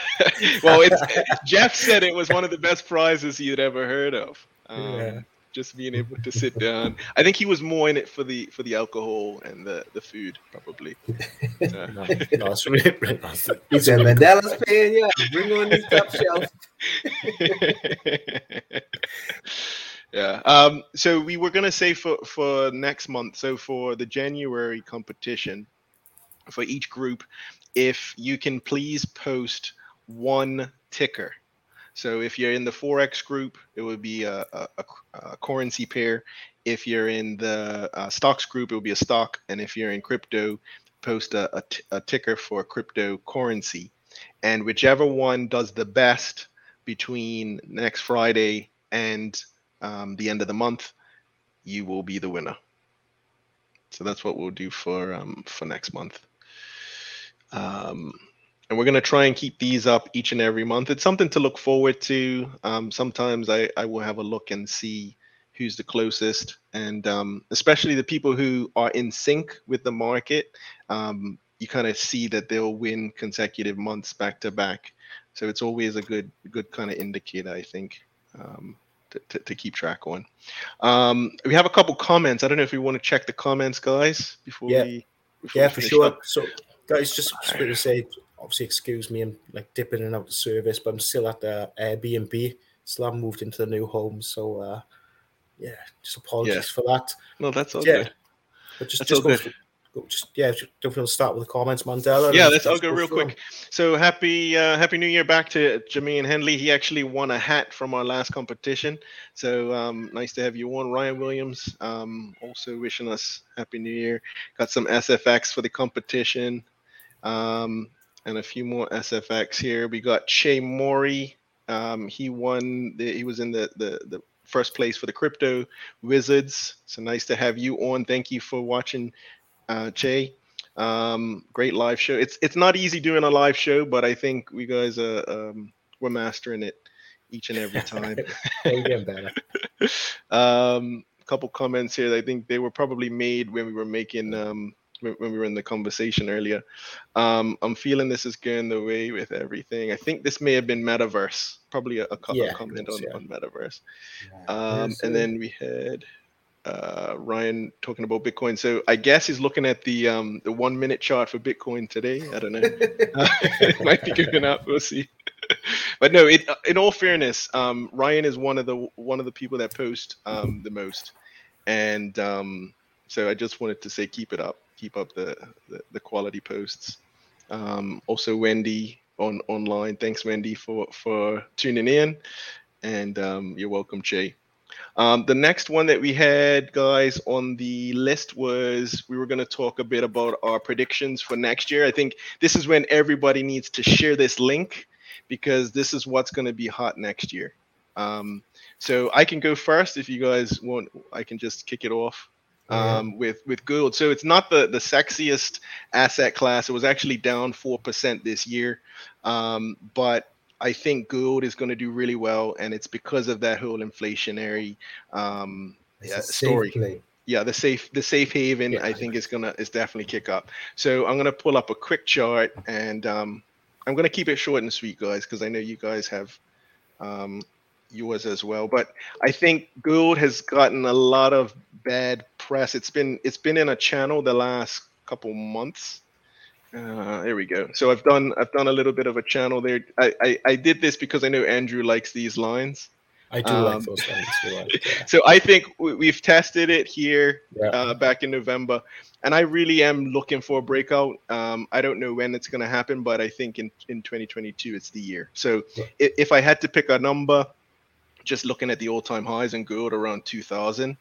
Speaker 1: well, it's, Jeff said it was one of the best prizes you'd ever heard of. Um, yeah just being able to sit down. I think he was more in it for the for the alcohol and the the food, probably. Uh, no, no, it's really,
Speaker 2: really nice. He said, "Mandela's paying you. Bring on this top shelf."
Speaker 1: yeah. Um, so we were gonna say for for next month. So for the January competition, for each group, if you can please post one ticker so if you're in the forex group, it would be a, a, a currency pair. If you're in the uh, stocks group, it would be a stock, and if you're in crypto, post a, a, t- a ticker for cryptocurrency, and whichever one does the best between next Friday and um, the end of the month, you will be the winner. So that's what we'll do for um, for next month. Um, and we're going to try and keep these up each and every month. It's something to look forward to. Um, sometimes I, I will have a look and see who's the closest, and um, especially the people who are in sync with the market. Um, you kind of see that they'll win consecutive months back to back. So it's always a good good kind of indicator, I think. Um, to, to, to, keep track on. Um, we have a couple comments. I don't know if we want to check the comments, guys, before
Speaker 3: yeah.
Speaker 1: we.
Speaker 3: Yeah, for sure. Up. So, guys, just, to say, obviously, excuse me, I'm like dipping in and out of service, but I'm still at the Airbnb. Still haven't moved into the new home, so uh, yeah, just apologies yeah. for that.
Speaker 1: No, that's all yeah. good.
Speaker 3: But just, that's just go, just yeah, don't feel to start with the comments, Mandela.
Speaker 1: Yeah, let's. I'll go, real quick. So happy uh, Happy New Year back to Jermaine Henley. He actually won a hat from our last competition. So um, nice to have you on, Ryan Williams. Um, also wishing us Happy New Year. Got some SFX for the competition, um, and a few more SFX here. We got Che Mori. Um, he won. The, he was in the the the first place for the crypto wizards so nice to have you on thank you for watching uh, Che. Um, great live show. It's it's not easy doing a live show, but I think we guys uh, um, we're mastering it each and every time.
Speaker 3: better.
Speaker 1: um, a couple comments here. I think they were probably made when we were making um, when, we were in the conversation earlier. Um, I'm feeling this is going the way with everything. I think this may have been metaverse. Probably a, a, yeah, comment on, yeah. on metaverse. Yeah, um, and then we had uh, Ryan talking about Bitcoin. So I guess he's looking at the um, the one minute chart for Bitcoin today. I don't know. uh, it might be going up. We'll see. but no, it, in all fairness, um, Ryan is one of the one of the people that post um, the most, and um, so I just wanted to say keep it up, keep up the the, the quality posts. Um, also, Wendy on online. Thanks, Wendy, for for tuning in, and um, you're welcome, Jay. Um, the next one that we had, guys, on the list was we were going to talk a bit about our predictions for next year. I think this is when everybody needs to share this link because this is what's going to be hot next year. Um, so I can go first if you guys want. I can just kick it off um, yeah. with with gold. So it's not the the sexiest asset class. It was actually down four percent this year, um, but I think gold is going to do really well, and it's because of that whole inflationary um, yeah, story. Yeah, the safe the safe haven yeah. I think is gonna is definitely kick up. So I'm gonna pull up a quick chart, and um, I'm gonna keep it short and sweet, guys, because I know you guys have um, yours as well. But I think gold has gotten a lot of bad press. It's been it's been in a channel the last couple months uh, there we go. So I've done I've done a little bit of a channel there. I, I, I did this because I know Andrew likes these lines.
Speaker 3: I do um, like those lines.
Speaker 1: yeah. So I think we, have tested it here yeah. uh, back in November, and I really am looking for a breakout. Um, I don't know when it's going to happen, but I think in in 2022 it's the year. So yeah. if, if I had to pick a number, just looking at the all-time highs and gold around 2000,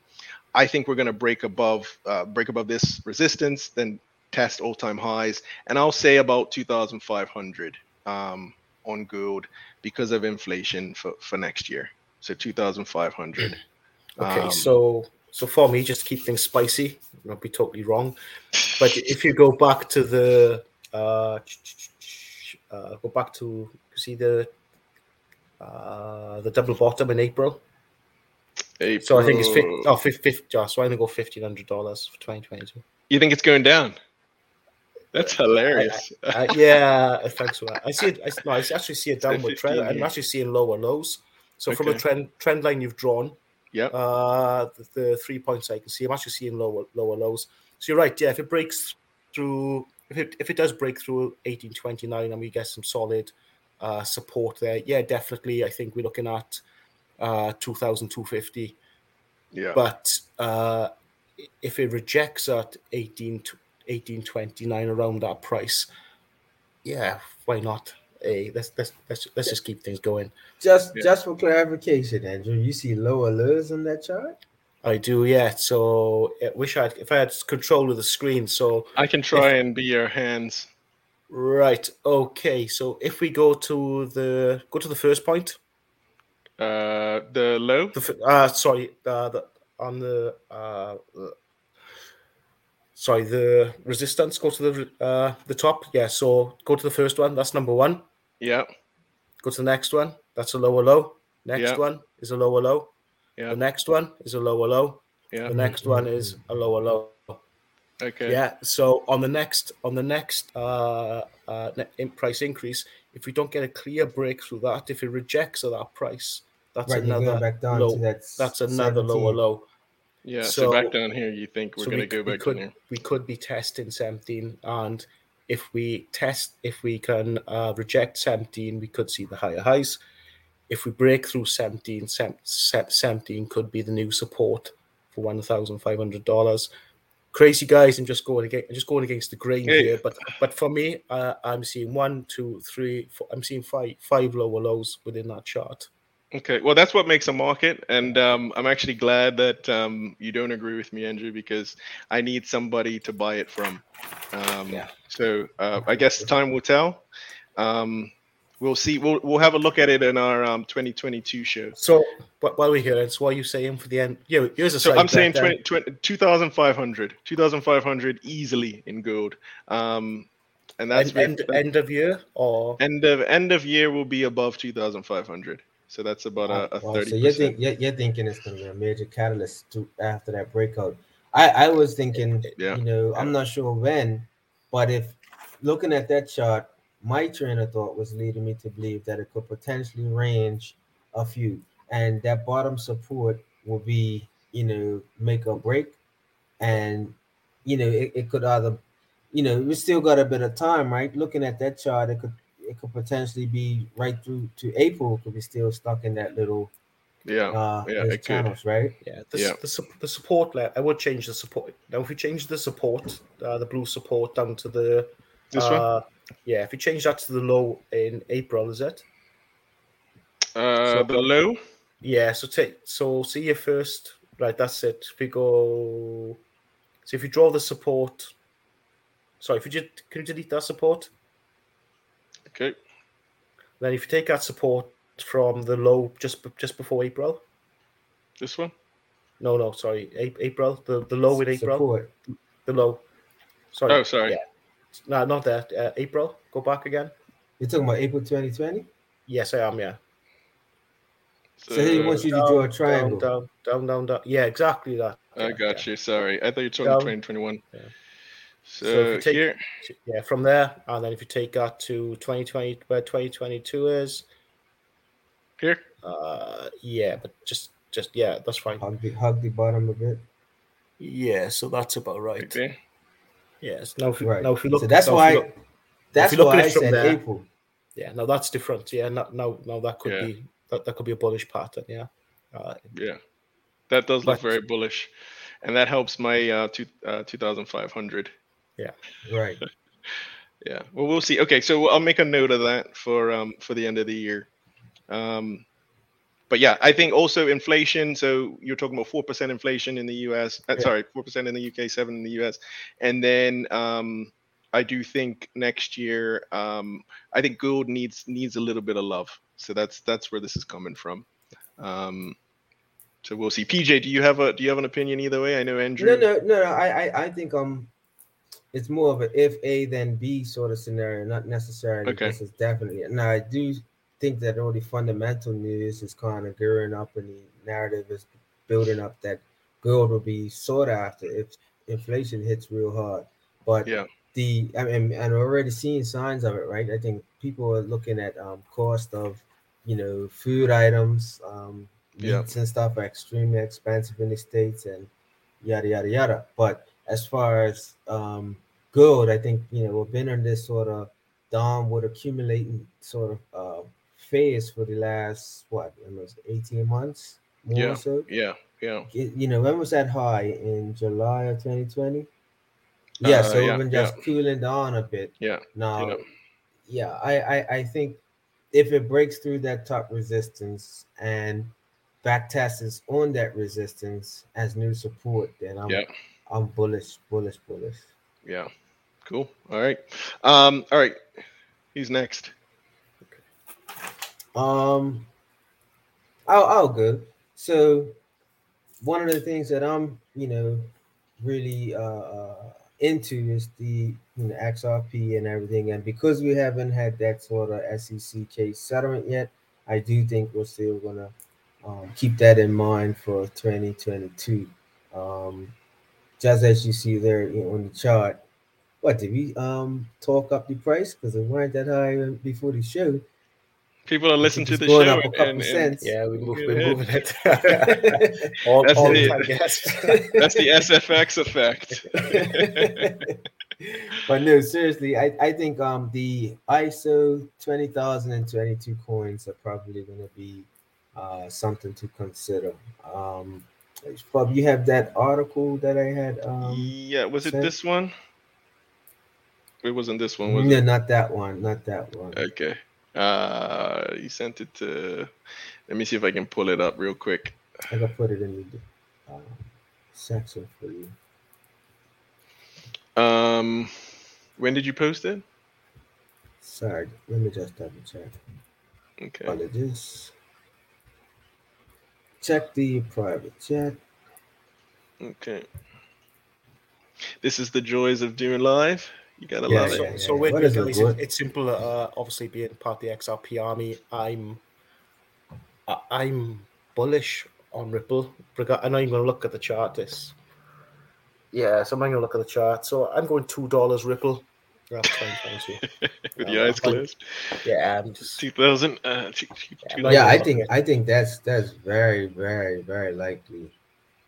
Speaker 1: I think we're going to break above uh, break above this resistance, then test all-time highs, and I'll say about 2,500 um, on gold because of inflation for, for next year. So 2,500.
Speaker 3: Okay, um, so so for me, just keep things spicy. Not be totally wrong, but if you go back to the uh, uh go back to see the uh the double bottom in April. April. So I think it's 50, oh, 50, 50 so I'm gonna go fifteen hundred dollars for 2022.
Speaker 1: You think it's going down? That's hilarious.
Speaker 3: I, I, yeah, thanks for that. I see it. I, no, I actually see a downward trend. I'm actually seeing lower lows. So okay. from a trend trend line you've drawn,
Speaker 1: yeah,
Speaker 3: uh, the, the, three points I can see, I'm actually seeing lower lower lows. So you're right. Yeah, if it breaks through, if it if it does break through 1829 and we get some solid uh, support there, yeah, definitely. I think we're looking at uh, 2,250.
Speaker 1: Yeah,
Speaker 3: but uh, if it rejects at 18 1829 around that price. Yeah, why not? Hey, let's let's let's, let's just keep things going.
Speaker 2: Just yeah. just for clarification, Andrew, you see lower lows on that chart?
Speaker 3: I do, yeah. So I wish I had, if I had control of the screen. So
Speaker 1: I can try if, and be your hands.
Speaker 3: Right. Okay. So if we go to the go to the first point.
Speaker 1: Uh, the low.
Speaker 3: The, uh, sorry. Uh, the on the uh sorry, the resistance, go to the uh, the top. Yeah, so go to the first one. That's number one.
Speaker 1: Yeah.
Speaker 3: Go to the next one. That's a lower low. Next yeah. one is a lower low.
Speaker 1: Yeah.
Speaker 3: The next one is a lower low.
Speaker 1: Yeah.
Speaker 3: The next one is a lower low.
Speaker 1: Okay.
Speaker 3: Yeah. So on the next on the next uh, uh, price increase, if we don't get a clear breakthrough that, if it rejects at that price, that's
Speaker 2: right,
Speaker 3: another
Speaker 2: back down
Speaker 3: low.
Speaker 2: to that.
Speaker 3: That's another
Speaker 2: 17.
Speaker 3: lower low.
Speaker 1: Yeah. So,
Speaker 3: So-
Speaker 1: back down here, you think we're
Speaker 3: So
Speaker 1: gonna
Speaker 3: we,
Speaker 1: go
Speaker 3: we
Speaker 1: back
Speaker 3: could
Speaker 1: down here?
Speaker 3: we could be testing 17 and if we test if we can uh, reject 17 we could see the higher highs if we break through 17 17 could be the new support for $1500 crazy guys i'm just going against I'm just going against the grain
Speaker 1: Hey.
Speaker 3: here but but for me uh, i'm seeing one two three four, i'm seeing five five lower lows within that chart
Speaker 1: Okay, well, that's what makes a market, and um, I'm actually glad that um, you don't agree with me, Andrew, because I need somebody to buy it from. Um,
Speaker 3: Yeah.
Speaker 1: So uh, I guess time will tell. Um, we'll see. We'll we'll have a look at it in our um, 2022 show.
Speaker 3: so but while we're here it's what are you saying for the end yeah here's a
Speaker 1: So I'm saying
Speaker 3: then.
Speaker 1: 20, 20, 2,500, 2,500 easily in gold. Um, and that's
Speaker 3: end,
Speaker 1: with-
Speaker 3: end, end of year or
Speaker 1: end of end of year will be above 2,500. So that's about a, a
Speaker 2: Wow,
Speaker 1: 30.
Speaker 2: So you're, think, you're, you're thinking it's going to be a major catalyst to after that breakout. I, I was thinking,
Speaker 1: Yeah.
Speaker 2: you know, I'm not sure when, but if looking at that chart, my train of thought was leading me to believe that it could potentially range a few, and that bottom support will be, you know, make or break, and you know, it, it could either, you know, we still got a bit of time, right? Looking at that chart, it could it could potentially be right through to April. Could be still stuck in that little
Speaker 1: yeah.
Speaker 2: uh
Speaker 1: yeah,
Speaker 2: those
Speaker 1: it could.
Speaker 2: channels, right?
Speaker 3: Yeah, the,
Speaker 1: Yeah.
Speaker 3: the, the support level. I would change the support. Now, if we change the support, uh, the blue support down to the.
Speaker 1: This one?
Speaker 3: uh, Yeah, if you change that to the low in April, is it?
Speaker 1: Uh,
Speaker 3: so-
Speaker 1: the low.
Speaker 3: Yeah, so take so see your first. Right, that's it. If we go. So if you draw the support. Sorry, if you just can you delete that support?
Speaker 1: Okay.
Speaker 3: Then if you take that support from the low just just before April.
Speaker 1: This one.
Speaker 3: No, no, sorry, A- April. The the low in April.
Speaker 2: Support.
Speaker 3: The low. Sorry.
Speaker 1: Oh, sorry.
Speaker 3: Yeah. No, not that. Uh, April. Go back again.
Speaker 2: You're talking about April 2020.
Speaker 3: Yes, I am. Yeah.
Speaker 2: So he wants you to draw a triangle.
Speaker 3: Down, down, down, down. Yeah, exactly that.
Speaker 1: I
Speaker 3: Yeah,
Speaker 1: got
Speaker 3: yeah.
Speaker 1: you. Sorry, I thought you were talking
Speaker 3: Down.
Speaker 1: 2021.
Speaker 3: Yeah.
Speaker 1: So,
Speaker 3: So if you take-
Speaker 1: here,
Speaker 3: Yeah, from there, and then if you take that to 2020, where 2022 is,
Speaker 1: here.
Speaker 3: uh, yeah, but just, just yeah, that's fine.
Speaker 2: Hug the, hug the bottom a bit.
Speaker 3: Yeah, so that's about right.
Speaker 1: Okay.
Speaker 3: Yes. Now, if
Speaker 2: Right.
Speaker 3: now if you look,
Speaker 2: so that's
Speaker 3: now
Speaker 2: why.
Speaker 3: look-
Speaker 2: that's
Speaker 3: you look
Speaker 2: why
Speaker 3: at
Speaker 2: I
Speaker 3: it
Speaker 2: said
Speaker 3: there-
Speaker 2: April.
Speaker 3: yeah, now that's different. Yeah, now, now, now that could
Speaker 1: Yeah.
Speaker 3: be that, that could be a bullish pattern. Yeah. Uh,
Speaker 1: Yeah, that does look very bullish, and that helps my uh, two, uh 2,500.
Speaker 2: Right.
Speaker 1: Yeah. Well, we'll see. Okay, so I'll make a note of that for um for the end of the year. Um, but yeah, I think also inflation. So you're talking about four percent inflation in the U.S. Uh,
Speaker 3: Yeah.
Speaker 1: Sorry, four percent in the U.K., seven in the U.S. And then um, I do think next year, um, I think gold needs needs a little bit of love. So that's that's where this is coming from. Um, so we'll see. PJ, do you have a do you have an opinion either way? I know Andrew.
Speaker 2: No, no, no, no. I, I, I think um, it's more of a if A then B sort of scenario, not necessarily.
Speaker 1: Okay.
Speaker 2: This is definitely. Now I do think that all the fundamental news is kind of gearing up, and the narrative is building up that gold will be sought after if inflation hits real hard. But
Speaker 1: Yeah.
Speaker 2: the I mean, and we're already seeing signs of it, right? I think people are looking at um cost of, you know, food items, um,
Speaker 1: Yeah.
Speaker 2: meats and stuff are extremely expensive in the states, and yada yada yada. But as far as um gold, I think you know we've been in this sort of dom, downward accumulating sort of uh phase for the last what almost 18 months more
Speaker 1: Yeah.
Speaker 2: or so.
Speaker 1: Yeah. Yeah.
Speaker 2: It- you know, when was that high in July of 2020? Yeah,
Speaker 1: Uh,
Speaker 2: so
Speaker 1: yeah,
Speaker 2: we've been just cooling down a bit.
Speaker 1: Yeah.
Speaker 2: Now,
Speaker 1: Yeah.
Speaker 2: yeah, I, I I think if it breaks through that top resistance and back tests on that resistance as new support, then I'm
Speaker 1: Yeah.
Speaker 2: I'm bullish, bullish, bullish.
Speaker 1: Yeah. Cool. All right. Um, all right. he's next?
Speaker 2: Um, I'll I'll go. So one of the things that I'm, you know, really uh, uh into is the you know XRP and everything, and because we haven't had that sort of SEC case settlement yet, I do think we're still gonna um, keep that in mind for 2022. Um, just as you see there you know, on the chart, what did we um talk up the price because it weren't that high before the show?
Speaker 1: People are listening to
Speaker 2: It's
Speaker 1: the show
Speaker 2: up a couple
Speaker 1: and, and.
Speaker 3: Yeah, we move, we're moving it. all,
Speaker 1: That's
Speaker 3: all
Speaker 1: the-
Speaker 3: the time,
Speaker 1: that's the SFX effect.
Speaker 2: but no, seriously, I, I think um the ISO 20,022 coins are probably going to be uh something to consider. Um, Bob, you have that article that I had. Um,
Speaker 1: yeah, was it
Speaker 2: sent-
Speaker 1: this one? It wasn't this one, was
Speaker 2: no,
Speaker 1: it?
Speaker 2: not that one, not that one.
Speaker 1: Okay. Uh, you sent it to. Let me see if I can pull it up real quick.
Speaker 2: I can put it in the uh, section for you.
Speaker 1: Um, when did you post it?
Speaker 2: Sorry, let me just double check.
Speaker 1: Okay.
Speaker 2: Apologies. Check the private chat.
Speaker 1: Okay. This is the joys of doing live. You gotta
Speaker 2: Yeah,
Speaker 1: love
Speaker 3: so,
Speaker 1: it.
Speaker 2: yeah.
Speaker 3: so with
Speaker 2: What
Speaker 3: me,
Speaker 2: is it,
Speaker 3: guys, it's simple. Uh, obviously, being part of the XRP army, I'm I- I'm bullish on Ripple. Rega- I know you're going to look at the chart. This, yeah. So I'm going to look at the chart. So I'm going two dollars Ripple. Yeah, 2022.
Speaker 1: With
Speaker 3: Yeah,
Speaker 1: your eyes
Speaker 3: but-
Speaker 1: closed.
Speaker 3: yeah, I'm just
Speaker 1: 2000. Uh, two- two-
Speaker 3: Yeah,
Speaker 2: yeah, I think I think that's that's very very very likely.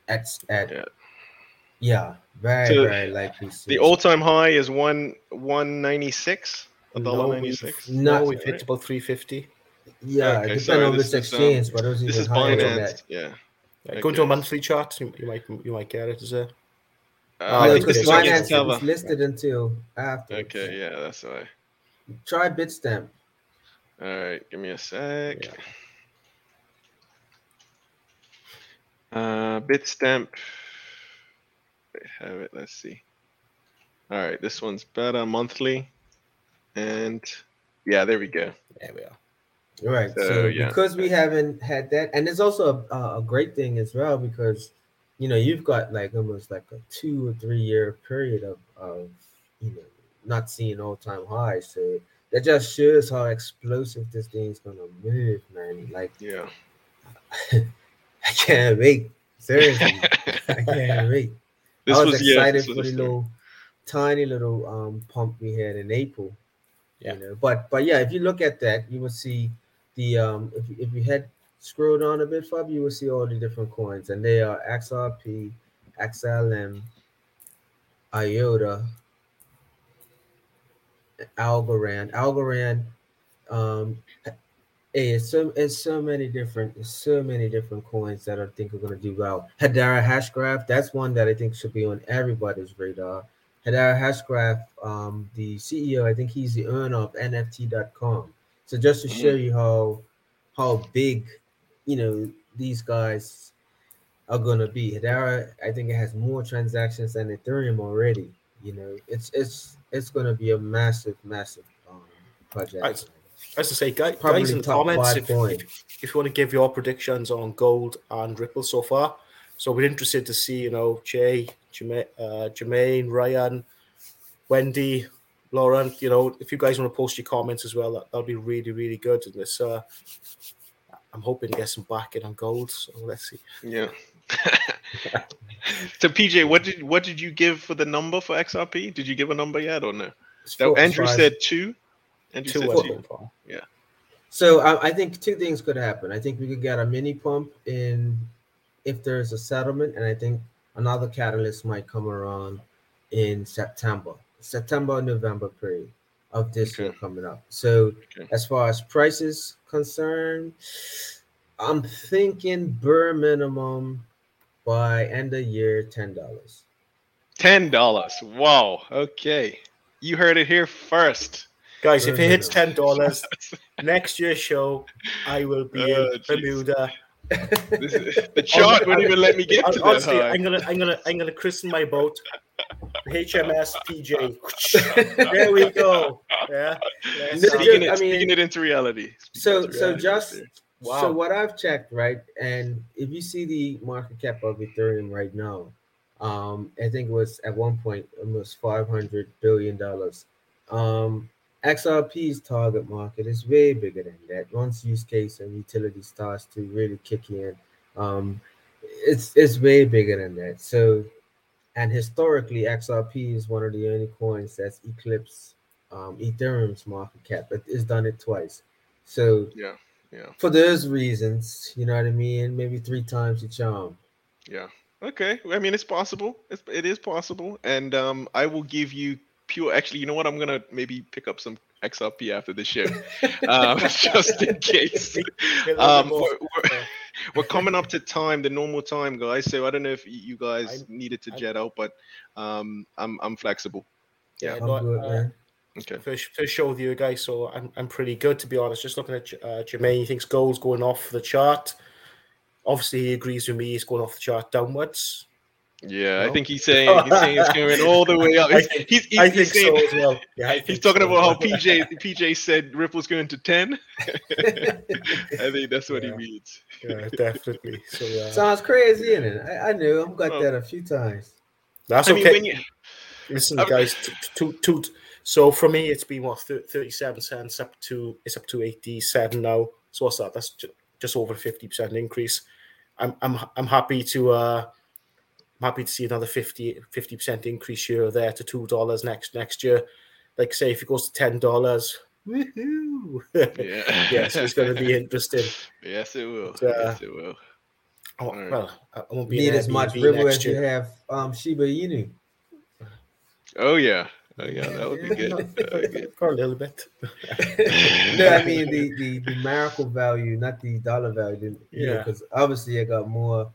Speaker 2: At at
Speaker 1: Yeah.
Speaker 2: yeah, very
Speaker 1: So,
Speaker 2: very likely.
Speaker 1: the all-time high is one one ninety six. A
Speaker 3: No,
Speaker 1: dollar
Speaker 3: we've-
Speaker 1: ninety six.
Speaker 3: no, we've hit about 350.
Speaker 2: yeah,
Speaker 1: Okay,
Speaker 2: depending
Speaker 1: sorry,
Speaker 2: on
Speaker 1: this
Speaker 2: which
Speaker 1: is, um,
Speaker 2: exchange, but it was
Speaker 1: This
Speaker 2: even
Speaker 1: is
Speaker 2: higher than that.
Speaker 1: Yeah.
Speaker 3: Yeah, Going to a monthly chart, you, you might you might get it. Is it?
Speaker 1: Uh, I
Speaker 2: no,
Speaker 1: think
Speaker 3: okay,
Speaker 1: this
Speaker 2: because
Speaker 1: is
Speaker 3: so
Speaker 1: against
Speaker 2: Binance
Speaker 1: cover.
Speaker 2: was listed until after.
Speaker 1: Okay, yeah, that's why.
Speaker 2: Try Bitstamp.
Speaker 1: All right, give me a sec.
Speaker 3: Yeah.
Speaker 1: Uh, Bitstamp. I have it. Let's see. All right, this one's better monthly, and yeah, there we go.
Speaker 3: There we are.
Speaker 2: All right.
Speaker 1: So,
Speaker 2: So,
Speaker 1: yeah.
Speaker 2: because we haven't had that, and it's also a, a great thing as well because you know you've got like almost like a two or three year period of of you know not seeing all time highs. So that just shows how explosive this thing's gonna move, man. Like
Speaker 1: Yeah.
Speaker 2: I can't wait. Seriously, I can't wait.
Speaker 1: This
Speaker 2: I was,
Speaker 1: was
Speaker 2: excited
Speaker 1: this was
Speaker 2: for the
Speaker 1: the
Speaker 2: little tiny little um pump we had in April.
Speaker 3: Yeah.
Speaker 2: You know, but but yeah, if you look at that, you will see the um if you, if you had scrolled on a bit, Fab, you will see all the different coins, and they are XRP, XLM, IOTA, Algorand. Algorand, um, hey, it's so it's so many different it's so many different coins that I think are going to do well. Hedera Hashgraph, that's one that I think should be on everybody's radar. Hedera Hashgraph, um, the CEO, I think he's the owner of NFT.com. So just to show you how how big, you know, these guys are gonna be. Hedera, I think it has more transactions than Ethereum already. You know, it's it's it's gonna be a massive, massive um, project.
Speaker 3: Right. As I say, guys, guys in the comments, if, if, if you want to give your predictions on gold and Ripple so far. So we're interested to see, you know, Jay, Jermaine, uh, Jermaine Ryan, Wendy, Lauren, you know, if you guys want to post your comments as well, that, that'll be really, really good. And this, uh, I'm hoping to get some backing on gold. So let's see.
Speaker 1: Yeah. so PJ, what did what did you give for the number for XRP? Did you give a number yet or no?
Speaker 2: It's
Speaker 1: No,
Speaker 2: four-
Speaker 1: Andrew
Speaker 2: five.
Speaker 1: said two. Andrew
Speaker 3: Two
Speaker 1: said
Speaker 3: or
Speaker 1: two.
Speaker 3: four.
Speaker 2: So I, I think two things could happen. I think we could get a mini pump in if there's a settlement, and I think another catalyst might come around in September, September November period of this year coming up. So
Speaker 1: Okay.
Speaker 2: as far as prices concerned, I'm thinking bare minimum by end of year ten dollars.
Speaker 1: Ten dollars. Wow. Okay. You heard it here first.
Speaker 3: Guys, if it hits ten dollars next year's show, I will be
Speaker 1: Oh,
Speaker 3: in
Speaker 1: jeez.
Speaker 3: Bermuda.
Speaker 1: This is, the chart wouldn't even let me get to that high.
Speaker 3: I'm gonna, I'm gonna, I'm gonna christen my boat HMS PJ. there we go. Yeah. Yes,
Speaker 2: No,
Speaker 1: Speaking, it,
Speaker 2: I mean-
Speaker 1: speaking it into reality. Speaking
Speaker 2: So
Speaker 1: into
Speaker 2: so
Speaker 1: reality
Speaker 2: just.
Speaker 3: Wow.
Speaker 2: so what I've checked, right? And if you see the market cap of Ethereum right now, um, I think it was at one point almost five hundred billion dollars. Um, XRP's target market is way bigger than that. Once use case and utility starts to really kick in, um, it's it's way bigger than that. So, and historically, XRP is one of the only coins that's eclipsed um, Ethereum's market cap. But it's done it twice. So
Speaker 1: Yeah. Yeah.
Speaker 2: for those reasons, you know what I mean. Maybe three times the charm.
Speaker 1: Yeah. Okay. I mean, it's possible. It's, it is possible, and um, I will give you pure. Actually, you know what? I'm gonna maybe pick up some XRP after the show, um, just in case. Um, we're, we're, we're coming up to time, the normal time, guys. So I don't know if you guys needed to
Speaker 3: I-
Speaker 1: jet out, but um, I'm I'm flexible.
Speaker 3: yeah,
Speaker 2: I'm
Speaker 3: no,
Speaker 2: good,
Speaker 3: uh.
Speaker 1: Okay.
Speaker 3: First, first show with you guys, so I'm, I'm pretty good to be honest. Just looking at uh, Jermaine, he thinks gold's going off the chart. Obviously, he agrees with me. He's going off the chart downwards.
Speaker 1: Yeah, I think he's saying he's saying it's going all the way up.
Speaker 3: I
Speaker 1: He's,
Speaker 3: think-
Speaker 1: he's, he's,
Speaker 3: I
Speaker 1: he's saying,
Speaker 3: so as well. Yeah, I
Speaker 1: he's talking
Speaker 3: so
Speaker 1: about how. PJ PJ said Ripple's going to ten. I think that's what
Speaker 3: Yeah.
Speaker 1: he means.
Speaker 3: Yeah, definitely. So uh,
Speaker 2: Sounds crazy, isn't it? I, I knew. I've got
Speaker 1: Well-
Speaker 2: that a few times.
Speaker 3: that's
Speaker 1: I
Speaker 3: okay.
Speaker 1: mean, when you
Speaker 3: Listen,
Speaker 1: I-
Speaker 3: guys. T- t- t- t- so for me, it's been what thirty-seven cents up to it's up to eighty-seven now. So what's that? That's just over fifty percent increase. I'm I'm I'm happy to uh I'm happy to see another 50 percent increase here or there to two dollars next next year. Like say if it goes to ten dollars, woohoo!
Speaker 1: yeah,
Speaker 3: yes, it's going to be interesting.
Speaker 1: yes, it will.
Speaker 3: But, uh,
Speaker 1: yes, it will.
Speaker 3: Oh,
Speaker 1: Alright.
Speaker 3: well, I I won't be
Speaker 2: Need as much river as you have um, Shiba Inu.
Speaker 1: Oh yeah, oh yeah, that would be good. That would be good.
Speaker 3: A little bit.
Speaker 2: no, I mean the, the the numerical value, not the dollar value. You
Speaker 3: Yeah.
Speaker 2: because obviously I got more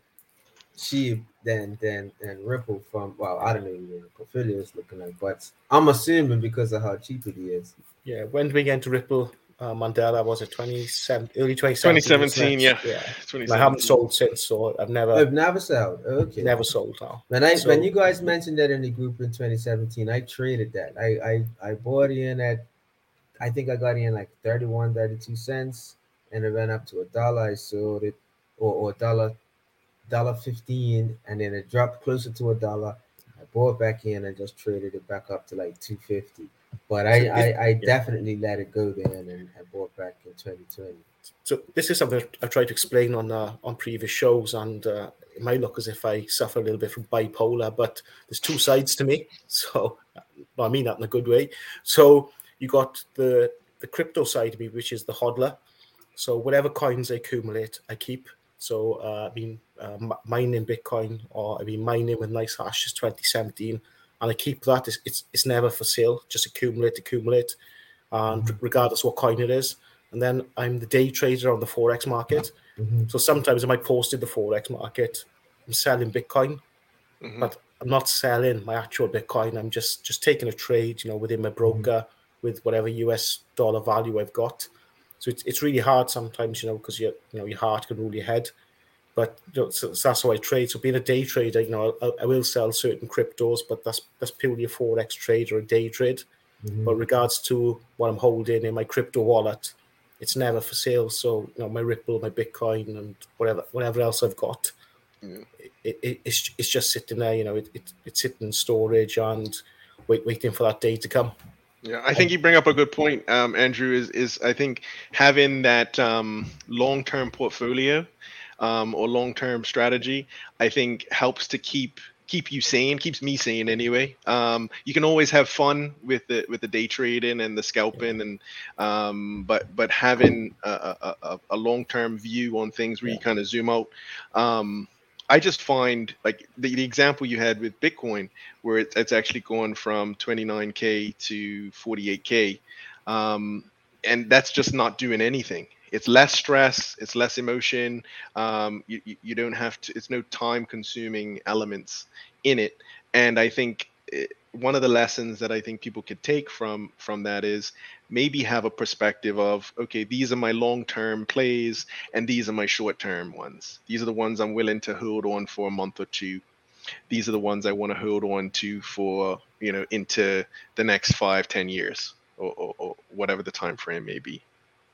Speaker 2: Shib than than than Ripple from. Well, I don't know what the portfolio is looking like, but I'm assuming because of how cheap it is.
Speaker 3: Yeah, when did we get into Ripple? Uh, Mandela was it 27, early 2017?
Speaker 1: 2017, yeah.
Speaker 3: yeah.
Speaker 1: It's
Speaker 3: And I haven't sold since, so I've never
Speaker 2: I've never sold. Okay.
Speaker 3: never sold now.
Speaker 2: When I
Speaker 3: So-
Speaker 2: when you guys mentioned that in the group in 2017, I traded that. I I, I bought in at I think I got in like 31, 32 cents, and it went up to a dollar. I sold it or or a dollar dollar 15, and then it dropped closer to a dollar. I bought back in and just traded it back up to like 250. But I,
Speaker 3: So
Speaker 2: I, I definitely let it go then and I bought back in 2020.
Speaker 3: So this is something I've tried to explain on uh, on previous shows, and uh, it might look as if I suffer a little bit from bipolar, but there's two sides to me. So well, I mean that in a good way. So you got the the crypto side of me, which is the hodler. So whatever coins I accumulate, I keep. So uh, I've been uh, mining Bitcoin, or I've been mining with NiceHash since 2017, and I keep that. It's it's, it's never for sale. Just accumulate, accumulate, and regardless what coin it is. And then I'm the day trader on the forex market.
Speaker 2: Mhm.
Speaker 3: So sometimes I might post in the forex market. I'm selling Bitcoin,
Speaker 1: Mhm.
Speaker 3: but I'm not selling my actual Bitcoin. I'm just just taking a trade, you know, within my broker with whatever US dollar value I've got. So it's, it's really hard sometimes, you know, because your you know your heart can rule your head. But you know, so, so that's how I trade. So being a day trader, you know, I, I will sell certain cryptos, but that's that's purely a forex trade or a day trade.
Speaker 2: Mhm.
Speaker 3: But regards to what I'm holding in my crypto wallet, it's never for sale. So you know, my Ripple, my Bitcoin, and whatever whatever else I've got,
Speaker 1: Yeah.
Speaker 3: it, it, it's it's just sitting there. You know, it, it it's sitting in storage and wait, waiting for that day to come.
Speaker 1: Yeah, I think you bring up a good point, um, Andrew. Is is I think having that um, long term portfolio um, or long term strategy, I think helps to keep keep you sane, keeps me sane anyway. Um, you can always have fun with the with the day trading and the scalping, and um, but but having a, a, a, a long term view on things where you kind of zoom out. I just find like the, the example you had with Bitcoin, where it's, it's actually gone from 29k to 48k, um, and that's just not doing anything. It's less stress, it's less emotion. Um, you, you, don't have to. It's no time-consuming elements in it, and I think it, one of the lessons that I think people could take from from that is maybe have a perspective of okay, these are my long-term plays and these are my short-term ones. These are the ones I'm willing to hold on for a month or two. These are the ones I want to hold on to for you know into the next five, ten years, or, or, or whatever the time frame may be.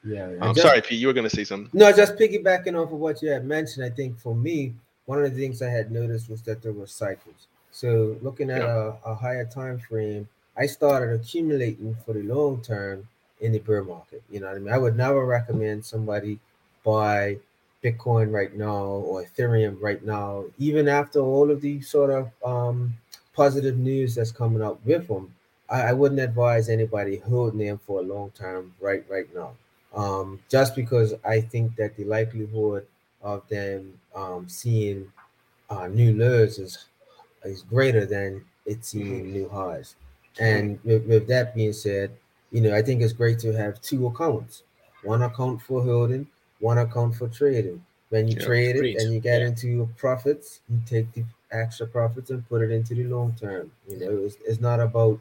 Speaker 2: Yeah. yeah.
Speaker 1: I'm
Speaker 2: Just-
Speaker 1: sorry, Pete. You were going to say something.
Speaker 2: No, just piggybacking off of what you had mentioned, I think for me, one of the things I had noticed was that there were cycles. So looking at
Speaker 1: Yeah.
Speaker 2: a, a higher time frame, I started accumulating for the long term in the bear market. You know what I mean? I would never recommend somebody buy Bitcoin right now or Ethereum right now, even after all of the sort of um, positive news that's coming up with them. I, I wouldn't advise anybody holding them for a long term right right now. Um, just because I think that the likelihood of them um, seeing uh, new lows is is greater than it seeing
Speaker 1: Mhm.
Speaker 2: new highs. And with, with that being said, you know, I think it's great to have two accounts, one account for holding, one account for trading. When you
Speaker 1: Yeah,
Speaker 2: trade it and you get
Speaker 3: Yeah.
Speaker 2: into profits, you take the extra profits and put it into the long term. You know, it's, it's not about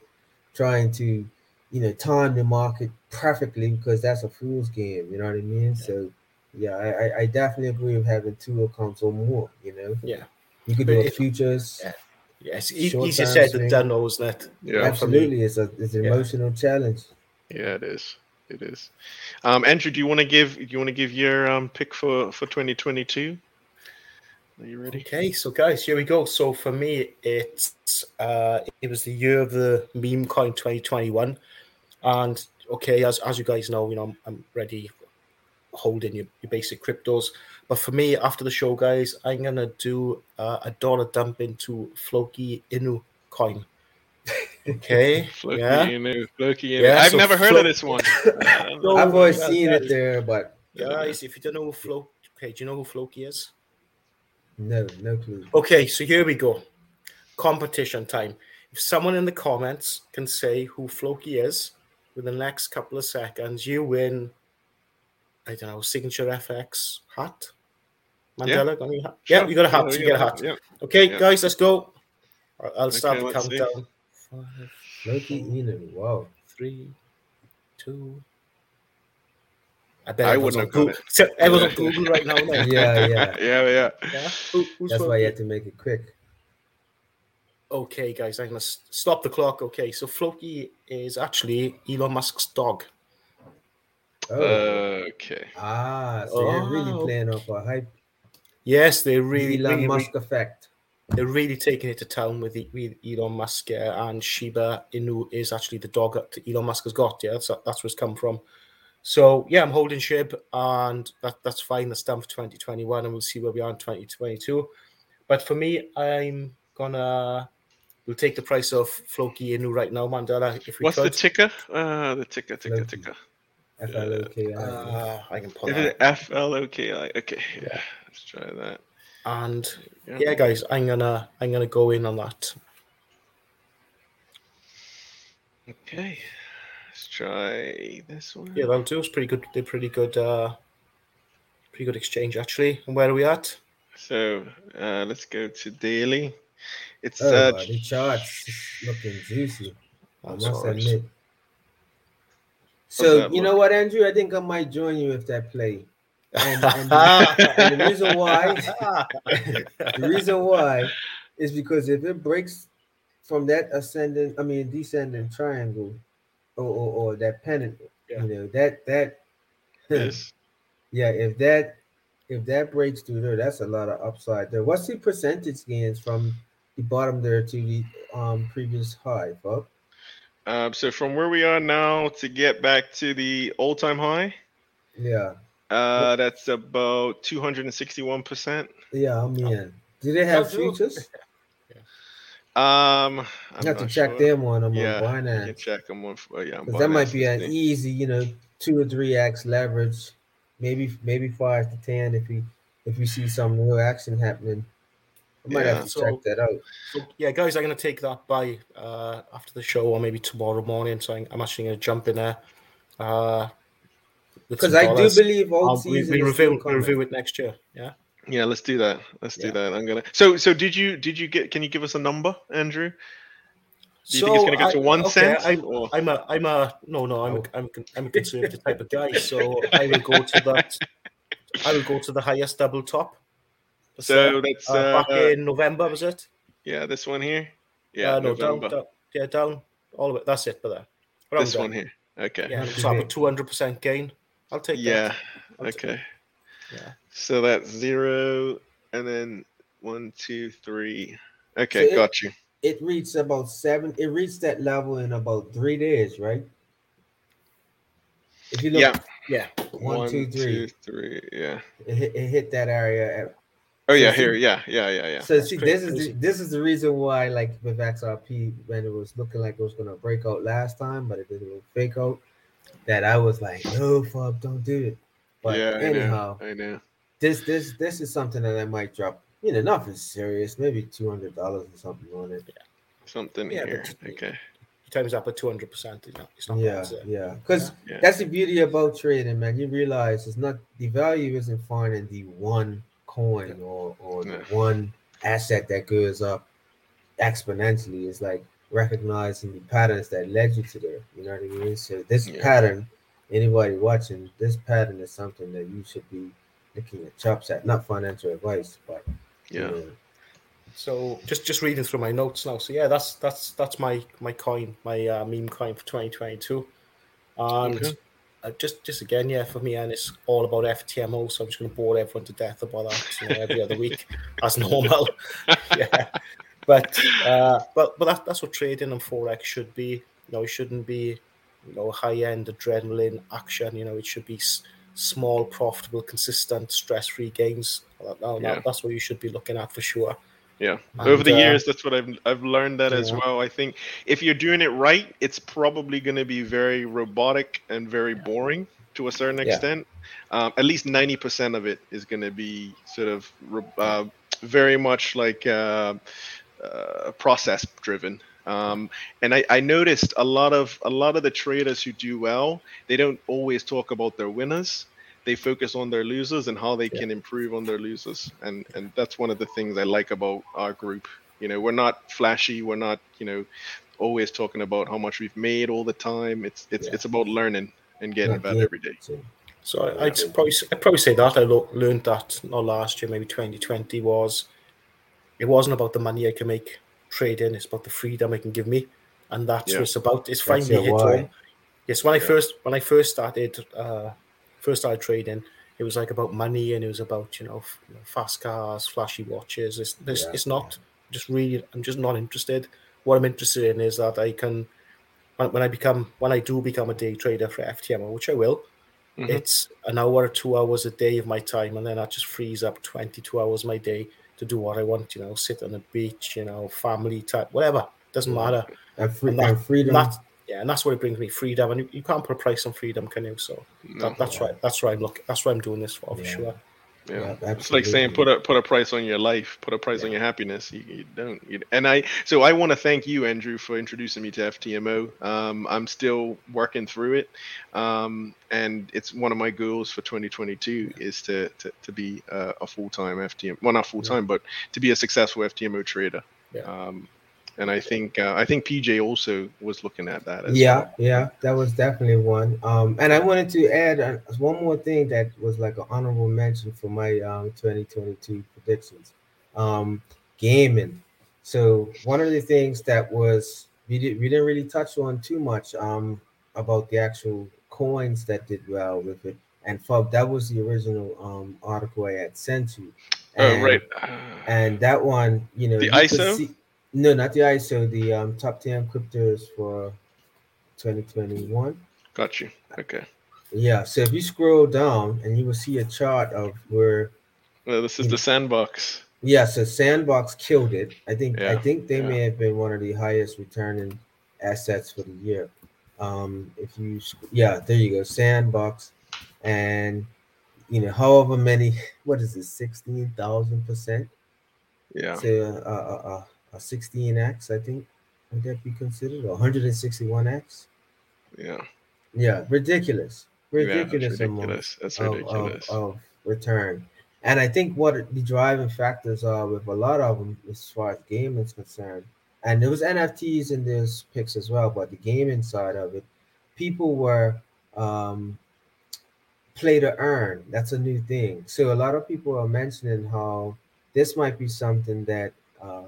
Speaker 2: trying to, you know, time the market perfectly because that's a fool's game. You know what I mean? So, yeah, I, I- definitely agree with having two accounts or more. You know,
Speaker 3: Yeah.
Speaker 2: you could do a futures.
Speaker 3: Yeah. Yes, e-
Speaker 2: Short
Speaker 3: easier said
Speaker 2: swing.
Speaker 3: than done, though, isn't it?
Speaker 1: Yeah.
Speaker 2: Absolutely, it's a it's an
Speaker 3: Yeah.
Speaker 2: emotional challenge.
Speaker 1: Yeah, it is. It is. Um, Andrew, do you want to give do you want to give your um, pick for for 2022? Are you ready?
Speaker 3: Okay, so guys, here we go. So for me, it's uh, it was the year of the meme coin 2021, and okay, as as you guys know, you know I'm, I'm ready holding your, your basic cryptos. But for me, after the show, guys, I'm gonna do uh, a dollar dump into Floki Inu coin. Okay,
Speaker 1: Floki
Speaker 3: yeah,
Speaker 1: Inu, Floki Inu.
Speaker 3: Yeah,
Speaker 1: I've
Speaker 3: so
Speaker 1: never heard
Speaker 3: Flo-
Speaker 1: of this one.
Speaker 3: So-
Speaker 2: I've always
Speaker 3: yeah,
Speaker 2: seen it there, but
Speaker 3: guys. If you don't know who Floki, okay, do you know who Floki is?
Speaker 2: no, no clue.
Speaker 3: Okay, so here we go. Competition time. If someone in the comments can say who Floki is within the next couple of seconds, you win. I don't know, signature FX hat. Mandela, got any hat?
Speaker 1: Sure.
Speaker 3: Yeah, you got a hat.
Speaker 1: Yeah,
Speaker 3: you
Speaker 1: we
Speaker 3: get a
Speaker 1: got
Speaker 3: hat.
Speaker 1: Yeah.
Speaker 3: Okay,
Speaker 1: Yeah.
Speaker 3: guys, let's go. I- I'll start
Speaker 1: Okay,
Speaker 3: the
Speaker 1: let's see.
Speaker 3: countdown. Five,
Speaker 2: Loki Inu, wow.
Speaker 3: three, two. I bet
Speaker 1: I
Speaker 3: everyone's
Speaker 1: wouldn't
Speaker 3: on
Speaker 1: have got
Speaker 3: Google. So everyone's
Speaker 1: Yeah.
Speaker 3: on Google right now. no?
Speaker 2: Yeah, yeah.
Speaker 1: yeah, yeah.
Speaker 3: Yeah. Who, who's
Speaker 2: That's why
Speaker 3: Floki?
Speaker 2: you had to make it quick.
Speaker 3: Okay, guys, I'm gonna s- stop the clock. Okay, so Floki is actually Elon Musk's dog.
Speaker 2: Oh,
Speaker 1: Okay.
Speaker 2: ah, so they're really
Speaker 3: oh.
Speaker 2: playing off a hype.
Speaker 3: Yes, they
Speaker 2: The
Speaker 3: really,
Speaker 2: Elon
Speaker 3: really,
Speaker 2: Musk effect.
Speaker 3: they're really taking it to town with, the, with Elon Musk, uh, and Shiba Inu is actually the dog that Elon Musk has got. Yeah, that's, that's where it's come from. So yeah, I'm holding Shib, and that, that's fine. That's done for 2021, and we'll see where we are in 2022. But for me, I'm gonna we'll take the price of Floki Inu right now, Mandela. If we
Speaker 1: What's the ticker? Uh, the ticker, ticker,
Speaker 2: Floki.
Speaker 1: ticker.
Speaker 2: F L O K I.
Speaker 3: Uh, I can pull that.
Speaker 1: it F L O K I? Okay. Yeah. Let's try that.
Speaker 3: And yeah, guys, I'm gonna I'm gonna go in on that.
Speaker 1: Okay. Let's try this one.
Speaker 3: Yeah, that'll do. It's pretty good. They're pretty good. Uh, pretty good exchange actually. And where are we at?
Speaker 1: So uh, let's go to daily. It's
Speaker 2: Oh,
Speaker 1: uh,
Speaker 2: the charts looking juicy. I must admit. So you know what, Andrew? I think I might join you with that play. And, and the, and the reason why, the reason why, is because if it breaks from that ascending, I mean descending triangle, or or, or that pennant,
Speaker 3: Yeah.
Speaker 2: you know that that,
Speaker 1: this.
Speaker 2: yeah, if that if that breaks through there, that's a lot of upside there. What's the percentage gains from the bottom there to the um previous high, fuck?
Speaker 1: Um, so from where we are now to get back to the all-time high,
Speaker 2: Yeah,
Speaker 1: uh, that's about 261 percent.
Speaker 2: yeah, I'm in. Do they have
Speaker 3: That's true.
Speaker 2: futures?
Speaker 1: Um, I'm
Speaker 2: You have to
Speaker 1: not
Speaker 2: check
Speaker 1: sure.
Speaker 2: them on them
Speaker 1: Yeah,
Speaker 2: on
Speaker 1: I can check them on. oh, yeah, on
Speaker 2: Because that might be an easy, you know, two or three x leverage, maybe maybe five to ten if we if we see some real action happening. I might
Speaker 1: Yeah.
Speaker 2: have to
Speaker 3: So-
Speaker 2: check that out.
Speaker 3: So yeah, guys, I'm gonna take that by uh, after the show or maybe tomorrow morning. So I'm, I'm actually gonna jump in there. Uh,
Speaker 2: Because
Speaker 3: some
Speaker 2: I do believe
Speaker 3: all we,
Speaker 2: season
Speaker 3: we
Speaker 2: is
Speaker 3: review
Speaker 2: still
Speaker 3: we review it next year. Yeah.
Speaker 1: Yeah, let's do that. Let's do that. I'm gonna. So, so did you did you get? Can you give us a number, Andrew? Do you think it's gonna go to one
Speaker 3: okay,
Speaker 1: cent?
Speaker 3: I'm, I'm a I'm a no no I'm a, I'm a, I'm a conservative type of guy. So I will go to that. I will go to the highest double top.
Speaker 1: So that's
Speaker 3: uh, back
Speaker 1: uh,
Speaker 3: in November, was it?
Speaker 1: yeah, this one here. Yeah,
Speaker 3: uh, no, down,
Speaker 1: November.
Speaker 3: down, yeah, down all of it. That's it, but there. Around
Speaker 1: this
Speaker 3: there.
Speaker 1: one here. Okay.
Speaker 3: Yeah,
Speaker 2: That's
Speaker 3: so I have a two hundred percent gain. I'll take
Speaker 1: Yeah.
Speaker 3: that. I'll take-
Speaker 1: Okay.
Speaker 3: Yeah.
Speaker 1: So that's zero, and then one, two, three. Okay,
Speaker 2: So it-
Speaker 1: got you.
Speaker 2: it reached about seven. It reached that level in about three days, right? If you look,
Speaker 1: Yeah.
Speaker 3: Yeah.
Speaker 2: one, two, three,
Speaker 1: two, three, Yeah.
Speaker 2: it, hit, it hit that area. At,
Speaker 1: Oh yeah,
Speaker 2: see-
Speaker 1: here. Yeah, yeah, yeah, yeah.
Speaker 2: so
Speaker 3: That's
Speaker 2: see,
Speaker 3: crazy.
Speaker 2: this is the, this is the reason why, like with XRP, when it was looking like it was gonna break out last time, but it didn't fake out. That I was like, no, fuck, don't do it. But
Speaker 1: yeah,
Speaker 2: anyhow,
Speaker 1: I know. I know.
Speaker 2: this this this is something that I might drop. You know, nothing serious, maybe two hundred dollars or something on it. Yeah.
Speaker 1: Something
Speaker 3: Yeah,
Speaker 1: here. Okay.
Speaker 3: You times up at two hundred percent. It's not. It's not
Speaker 2: Yeah,
Speaker 3: bad,
Speaker 2: yeah, because
Speaker 1: Yeah.
Speaker 2: that's the beauty about trading, man. You realize it's not the value isn't found in the one coin or or
Speaker 1: Yeah.
Speaker 2: one asset that goes up exponentially. It's like recognizing the patterns that led you to there. You know what I mean? So this
Speaker 1: Yeah.
Speaker 2: pattern, anybody watching, this pattern is something that you should be looking at chops at. Not financial advice, but you
Speaker 1: Yeah.
Speaker 2: know,
Speaker 3: So just just reading through my notes now. So yeah, that's that's that's my my coin, my uh, meme coin for 2022, and
Speaker 1: Okay.
Speaker 3: Uh, just just again, yeah, for me, and it's all about FTMO. So I'm just going to bore everyone to death about that you know, every other week as normal. yeah, but uh, but but that, that's what trading and forex should be. You know, it shouldn't be you know high end adrenaline action. You know, it should be s- small, profitable, consistent, stress free gains. That- that-
Speaker 1: Yeah.
Speaker 3: That's what you should be looking at for sure.
Speaker 1: Yeah.
Speaker 3: And,
Speaker 1: Over the
Speaker 3: uh,
Speaker 1: years, that's what I've I've learned that as well. I think if you're doing it right, it's probably going to be very robotic and very boring to a certain
Speaker 3: Yeah.
Speaker 1: extent. Um, at least ninety percent of it is going to be sort of uh, very much like uh, uh, process driven. Um, and I, I noticed a lot of a lot of the traders who do well, they don't always talk about their winners. They focus on their losers and how they
Speaker 2: Yeah.
Speaker 1: can improve on their losers. And and that's one of the things I like about our group. You know, we're not flashy. We're not you know always talking about how much we've made all the time. It's it's
Speaker 2: Yeah.
Speaker 1: it's about learning and getting
Speaker 2: Not
Speaker 1: better every day.
Speaker 2: so,
Speaker 3: So I- I'd probably I'd probably say that I lo- learned that not last year, maybe 2020 was it wasn't about the money I can make trading, it's about the freedom it can give me, and that's
Speaker 1: Yeah.
Speaker 3: what it's about. It's finally hit
Speaker 2: why.
Speaker 3: home. Yes, when I first when I first started uh, first started trading, it was like about money and it was about you know, f- you know, fast cars, flashy watches. It's this
Speaker 2: Yeah.
Speaker 3: it's not just really I'm just not interested. What I'm interested in is that I can when, when I become when I do become a day trader for FTMO, which I will,
Speaker 1: Mhm.
Speaker 3: it's an hour or two hours a day of my time, and then I just frees up 22 hours of my day to do what I want, you know, sit on the beach, you know, family type, whatever. Doesn't
Speaker 2: Yeah.
Speaker 3: matter.
Speaker 2: and, free,
Speaker 3: And that-
Speaker 2: and freedom.
Speaker 3: That, yeah, and that's what it brings me freedom. And you, you can't put a price on freedom, can you? So
Speaker 1: No.
Speaker 3: that, that's right. That's right. I'm looking. That's what I'm doing this for, for
Speaker 2: Yeah.
Speaker 3: sure.
Speaker 1: Yeah.
Speaker 2: Yeah,
Speaker 1: It's like saying put a put a price on your life, put a price on your happiness. You, you don't. You, and I so I want to thank you, Andrew, for introducing me to FTMO. Um, I'm still working through it, um, and it's one of my goals for 2022 is to to, to be uh, a full time FTM. Well, not full time, but to be a successful FTMO trader.
Speaker 3: Yeah.
Speaker 1: Um, and I think uh, I think PJ also was looking at that. As
Speaker 2: yeah
Speaker 1: well.
Speaker 2: yeah that was definitely one um and i wanted to add uh, one more thing that was like an honorable mention for my um 2022 predictions um gaming so one of the things that was we, did, we didn't really touch on too much um about the actual coins that did well with it and Fub, that was the original um article i had sent you
Speaker 1: Oh
Speaker 2: And-
Speaker 1: right.
Speaker 2: and that one you know
Speaker 1: The
Speaker 2: you
Speaker 1: ISO?
Speaker 2: No not the iso the um top 10 cryptos for 2021
Speaker 1: Got you. Okay.
Speaker 2: yeah so if you scroll down and you will see a chart of where
Speaker 1: Well, this is the sandbox.
Speaker 2: yeah so sandbox killed it i think
Speaker 1: Yeah, i
Speaker 2: think they
Speaker 1: yeah.
Speaker 2: may have been one of the highest returning assets for the year um if you yeah there you go sandbox and you know however many what is it 16000 percent
Speaker 1: Yeah.
Speaker 2: to a, a, a, a 16x i think would that be considered 161x
Speaker 1: Yeah.
Speaker 2: yeah ridiculous
Speaker 1: Yeah, that's
Speaker 2: ridiculous amount
Speaker 1: ridiculous.
Speaker 2: Of, of,
Speaker 1: ridiculous.
Speaker 2: of return. And I think what the driving factors are with a lot of them, as far as gaming is concerned, and there was NFTs in this picks as well, but the gaming side of it, people were um, play to earn. That's a new thing. So a lot of people are mentioning how this might be something that uh,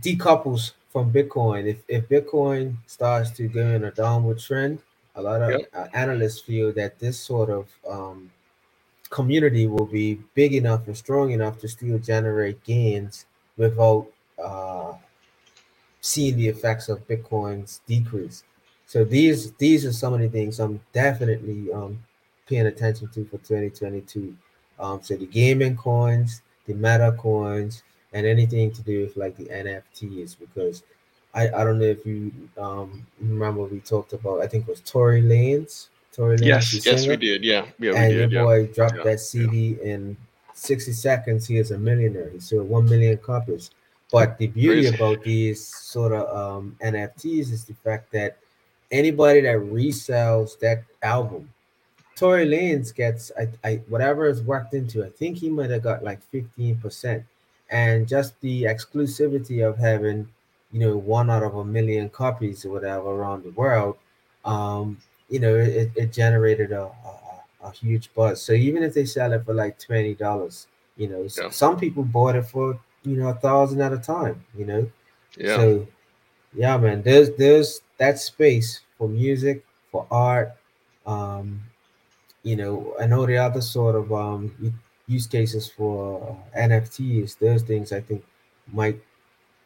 Speaker 2: decouples from Bitcoin. If if Bitcoin starts to go in a downward trend, a lot of
Speaker 1: Yep.
Speaker 2: uh, analysts feel that this sort of um, community will be big enough and strong enough to still generate gains without uh, seeing the effects of Bitcoin's decrease. So these these are some of the things I'm definitely um, paying attention to for 2022. Um, so the gaming coins, the meta coins, and anything to do with like the NFTs because I, I don't know if you um, remember we talked about I think it was Tory Lanez. Tory Lanez,
Speaker 1: yes, yes, we did. Yeah, yeah, we
Speaker 2: and
Speaker 1: did.
Speaker 2: your
Speaker 1: Yeah.
Speaker 2: boy dropped
Speaker 1: Yeah,
Speaker 2: that CD in 60 seconds. He is a millionaire. He sold one million copies. But the beauty
Speaker 1: Crazy.
Speaker 2: about these sort of um, NFTs is the fact that anybody that resells that album, Tory Lanez gets I, I whatever is worked into. I think he might have got like 15%. And just the exclusivity of having, you know, one out of a million copies or whatever around the world, um, you know, it, it generated a, a, a huge buzz. So even if they sell it for like twenty dollars, you know,
Speaker 1: Yeah.
Speaker 2: some people bought it for you know a thousand at a time. You know,
Speaker 1: Yeah.
Speaker 2: so yeah, man, there's there's that space for music, for art. Um, you know, and all the other sort of um use cases for uh, NFTs. Those things I think might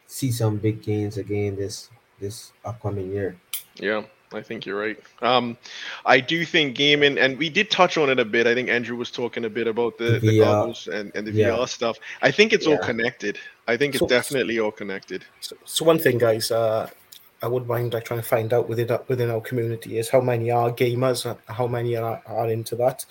Speaker 2: see some big gains again this this upcoming year.
Speaker 1: Yeah, I think you're right. Um, I do think gaming, and we did touch on it a bit. I think Andrew was talking a bit about the,
Speaker 2: The
Speaker 1: the, goggles and, and the
Speaker 2: Yeah.
Speaker 1: VR stuff. I think it's all connected. I think it's
Speaker 3: So-
Speaker 1: definitely all connected.
Speaker 3: So, so one thing, guys, uh, I wouldn't mind like trying to find out within our- within our community is how many are gamers, and how many are, are into that.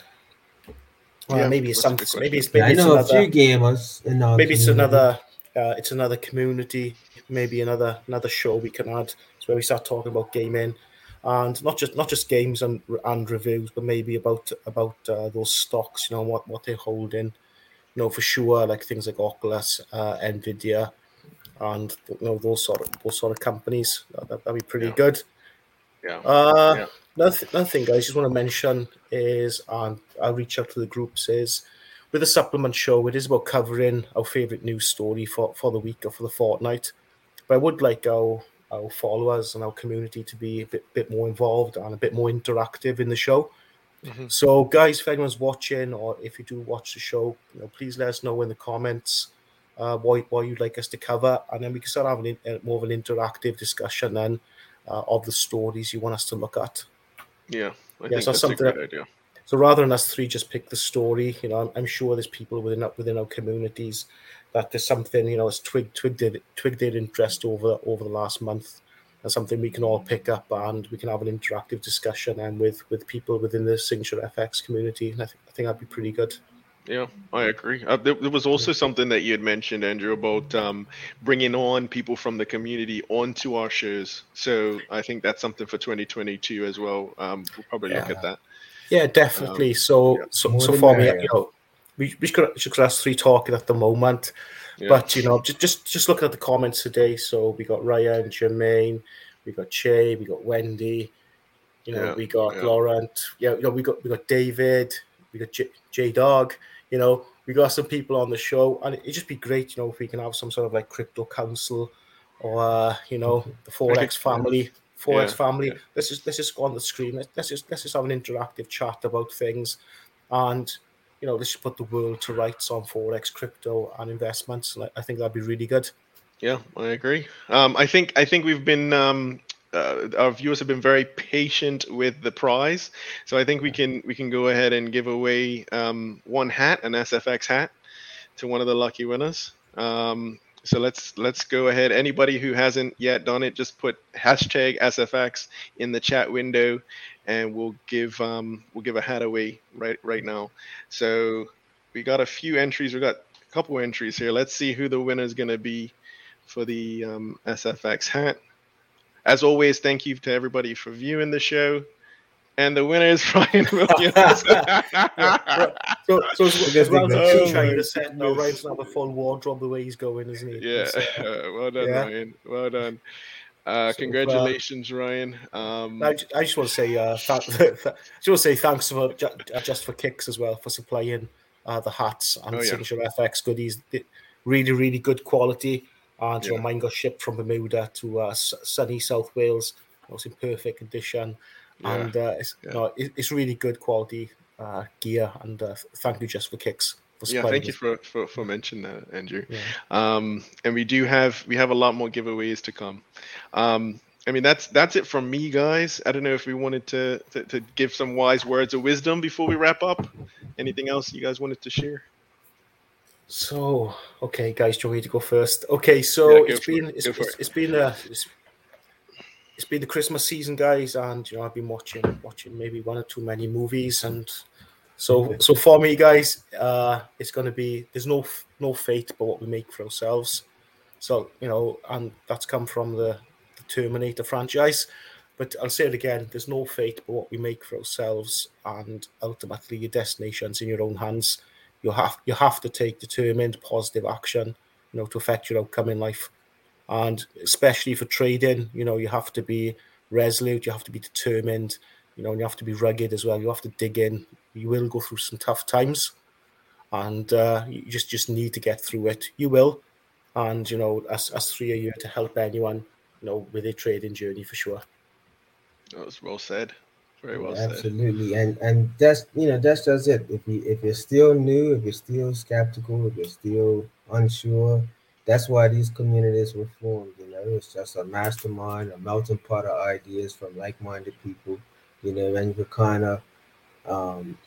Speaker 3: Well,
Speaker 1: Yeah,
Speaker 3: maybe it's
Speaker 1: that's a
Speaker 3: some, maybe it's
Speaker 2: Yeah,
Speaker 3: maybe
Speaker 2: I
Speaker 3: it's
Speaker 2: know a
Speaker 3: another,
Speaker 2: few gamers. In our
Speaker 3: maybe it's another, uh, it's another community, maybe another another show we can add. It's where we start talking about gaming, and not just not just games and and reviews, but maybe about about uh, those stocks, you know, what what they're holding. You know, for sure, like things like Oculus, uh, Nvidia, and you know those sort of those sort of companies. That, that'd be pretty
Speaker 1: Yeah.
Speaker 3: good.
Speaker 1: Yeah.
Speaker 3: Uh,
Speaker 1: Yeah.
Speaker 3: another, th- another thing, guys, just want to mention is, and I'll reach out to the groups, is with the supplement show, it is about covering our favourite news story for, for the week or for the fortnight. But I would like our, our followers and our community to be a bit, bit more involved and a bit more interactive in the show.
Speaker 1: Mhm.
Speaker 3: So, guys, if anyone's watching or if you do watch the show, you know, please let us know in the comments uh, what, what you'd like us to cover, and then we can start having an, more of an interactive discussion then uh, of the stories you want us to look at.
Speaker 1: Yeah, I
Speaker 3: Yeah,
Speaker 1: think
Speaker 3: so
Speaker 1: that's a great idea.
Speaker 3: So rather than us three just pick the story, you know, I'm, I'm sure there's people within our- within our communities that there's something you know has twigged twigged their, twigged their interest over over the last month, and something we can all pick up and we can have an interactive discussion and with with people within the Signature FX community. And I think I think that'd be pretty good.
Speaker 1: Yeah, I agree. Uh, there, there was also something that you had mentioned, Andrew, about um, bringing on people from the community onto our shows. So I think that's something for 2022 as well. Um, we'll probably look at that.
Speaker 3: Yeah, definitely. so,
Speaker 1: yeah.
Speaker 3: so,
Speaker 2: More
Speaker 3: so
Speaker 2: the
Speaker 3: for me, you know, we we could just us three talking at the moment,
Speaker 1: Yeah.
Speaker 3: but you know, just just just looking at the comments today. So we got Ryan, Jermaine, we got Che, we got Wendy, you know,
Speaker 1: Yeah,
Speaker 3: we got
Speaker 1: yeah.
Speaker 3: Laurent, yeah, you know, we got we got David, we got J, J Dog, you know, we got some people on the show, and it'd just be great, you know, if we can have some sort of like crypto council or uh, you know the forex family, forex
Speaker 1: Yeah,
Speaker 3: family.
Speaker 1: yeah.
Speaker 3: Let's just let's just go on the screen. Let's, let's just let's just have an interactive chat about things, and you know, let's put the world to rights on forex, crypto, and investments. I, I think that'd be really good.
Speaker 1: Yeah, I agree. Um, I think I think we've been um, uh, our viewers have been very patient with the prize, so I think we can we can go ahead and give away um, one hat, an SFX hat, to one of the lucky winners. Um, so let's let's go ahead. Anybody who hasn't yet done it, just put hashtag SFX in the chat window, and we'll give um, we'll give a hat away right right now. So we got a few entries. We got a couple entries here. Let's see who the winner is going to be for the um, SFX hat. As always, thank you to everybody for viewing the show. And the winner is Ryan Williams.
Speaker 3: So, so as, as well as
Speaker 2: Oh
Speaker 3: the
Speaker 1: my
Speaker 3: teacher you said, no,
Speaker 1: goodness.
Speaker 3: Ryan's not a full wardrobe the way he's going, isn't he?
Speaker 1: yeah,
Speaker 3: He's, uh,
Speaker 1: well done,
Speaker 3: Yeah.
Speaker 1: Ryan. Well done. Uh,
Speaker 3: So, uh,
Speaker 1: congratulations, Ryan. Um,
Speaker 3: I, I just want to say, uh, th- just want to say thanks for ju- uh, just for kicks as well for supplying uh, the hats and
Speaker 1: Oh, yeah.
Speaker 3: signature FX goodies. Really, really good quality. And
Speaker 1: Yeah.
Speaker 3: mine got shipped from Bermuda to uh, sunny South Wales. It was in perfect condition,
Speaker 1: Yeah,
Speaker 3: and uh, it's,
Speaker 1: yeah.
Speaker 3: no, it, it's really good quality uh, gear. And uh, thank you just for kicks.
Speaker 1: yeah, thank you for, for, for mentioning that, Andrew. Um, and we do have we have a lot more giveaways to come. Um, I mean that's that's it from me, guys. I don't know if we wanted to, to, to give some wise words of wisdom before we wrap up. Anything else you guys wanted to share?
Speaker 3: So okay, guys, do you want me to go first? Okay, so yeah, it's been it. it's, it's, it. it's been a it's, it's been the Christmas season, guys, and you know I've been watching watching maybe one or two many movies and so, so for me, guys, uh, it's going to be there's no no fate but what we make for ourselves. So you know, and that's come from the, the Terminator franchise. But I'll say it again: there's no fate but what we make for ourselves, and ultimately, your destination's in your own hands. You have you have to take determined, positive action, you know, to affect your outcome in life, and especially for trading, you know, you have to be resolute, you have to be determined, you know, and you have to be rugged as well. You have to dig in, you will go through some tough times, and uh, you just just need to get through it. You will, and you know, as as three are here to help anyone, you know, with their trading journey for sure.
Speaker 1: That was well said. Very well
Speaker 2: said. Absolutely, and and that's you know that's just it. If you if you're still new, if you're still skeptical, if you're still unsure, that's why these communities were formed. You know, it's just a mastermind, a melting pot of ideas from like-minded people. You know, and you kind of um,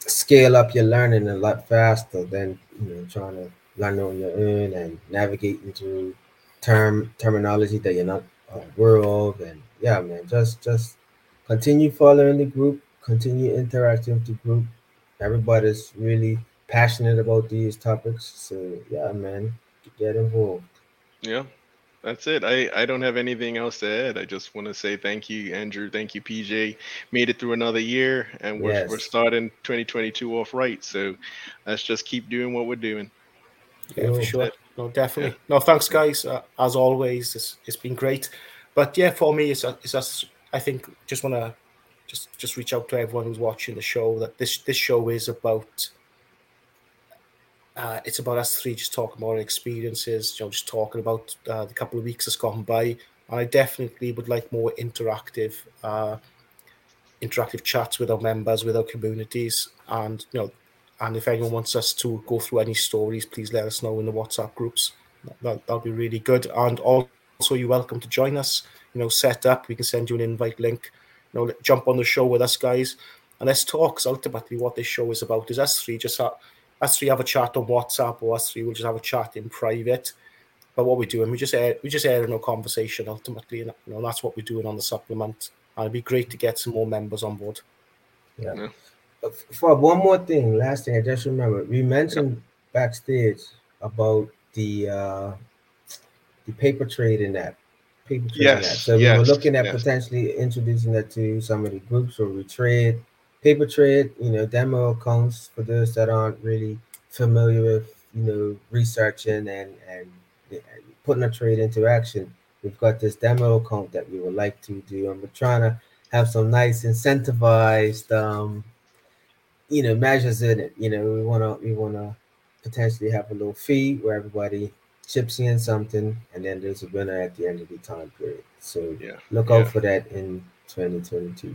Speaker 2: scale up your learning a lot faster than you know trying to learn on your own and navigating through term terminology that you're not aware of. And yeah, man, just just continue following the group, continue interacting with the group. Everybody's really passionate about these topics, so yeah, man, get involved.
Speaker 1: Yeah, that's it. I, I don't have anything else to add. I just want to say thank you, Andrew. Thank you, PJ. Made it through another year, and we're, yes. we're starting 2022 off right. So let's just keep doing what we're doing.
Speaker 3: Yeah, for sure. No, definitely. Yeah. No, thanks, guys. Uh, as always, it's, it's been great. But yeah, for me, it's, a, it's just, I think just want to just just reach out to everyone who's watching the show that this this show is about uh, it's about us three just talking about our experiences, you know, just talking about uh, the couple of weeks that's gone by. And I definitely would like more interactive, uh, interactive chats with our members, with our communities, and you know, and if anyone wants us to go through any stories, please let us know in the WhatsApp groups. That that'll be really good. And also, you're welcome to join us. You know, set up. We can send you an invite link. You know, jump on the show with us, guys, and let's talk. Because ultimately, what this show is about is us three just. Have, us three have a chat on WhatsApp, or us three will just have a chat in private. But what we do, and we just air, we just air in a conversation ultimately, and you know that's what we're doing on the supplement. And it'd be great to get some more members on board.
Speaker 2: Yeah. yeah. Uh, for one more thing, last thing I just remember, we mentioned yeah. backstage about the uh the paper trading app. Trading yes. So yes. we were looking at yes. potentially introducing that to some of the groups where we trade paper trade, you know, demo accounts for those that aren't really familiar with, you know, researching and and putting a trade into action. We've got this demo account that we would like to do, and we're trying to have some nice incentivized, um, you know, measures in it. You know, we wanna we wanna potentially have a little fee where everybody chips in something, and then there's a winner at the end of the time period. So yeah, look out yeah. for that in 2022.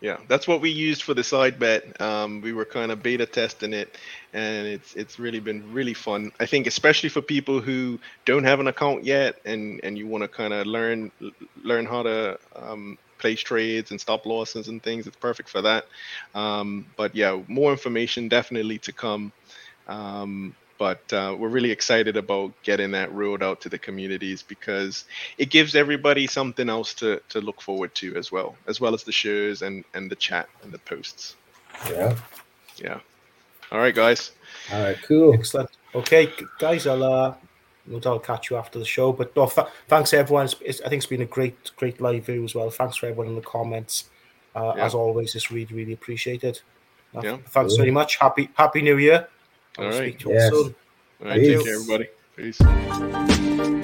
Speaker 1: Yeah, that's what we used for the side bet. Um, we were kind of beta testing it, and it's it's really been really fun. I think especially for people who don't have an account yet, and and you want to kind of learn learn how to um, place trades and stop losses and things. It's perfect for that. Um, but yeah, more information definitely to come. Um, but uh, we're really excited about getting that rolled out to the communities because it gives everybody something else to, to look forward to as well, as well as the shows and, and the chat and the posts.
Speaker 2: Yeah.
Speaker 1: Yeah. All right, guys.
Speaker 2: All right, cool.
Speaker 3: Excellent. Okay, guys, I'll uh, I'll catch you after the show. But no, th- thanks everyone. It's, it's, I think it's been a great, great live view as well. Thanks for everyone in the comments. Uh, yeah. As always, it's really, really appreciated. Uh, yeah. Thanks cool. very much. Happy, happy New Year.
Speaker 1: All right. Yes. All right. Take care, everybody. Peace.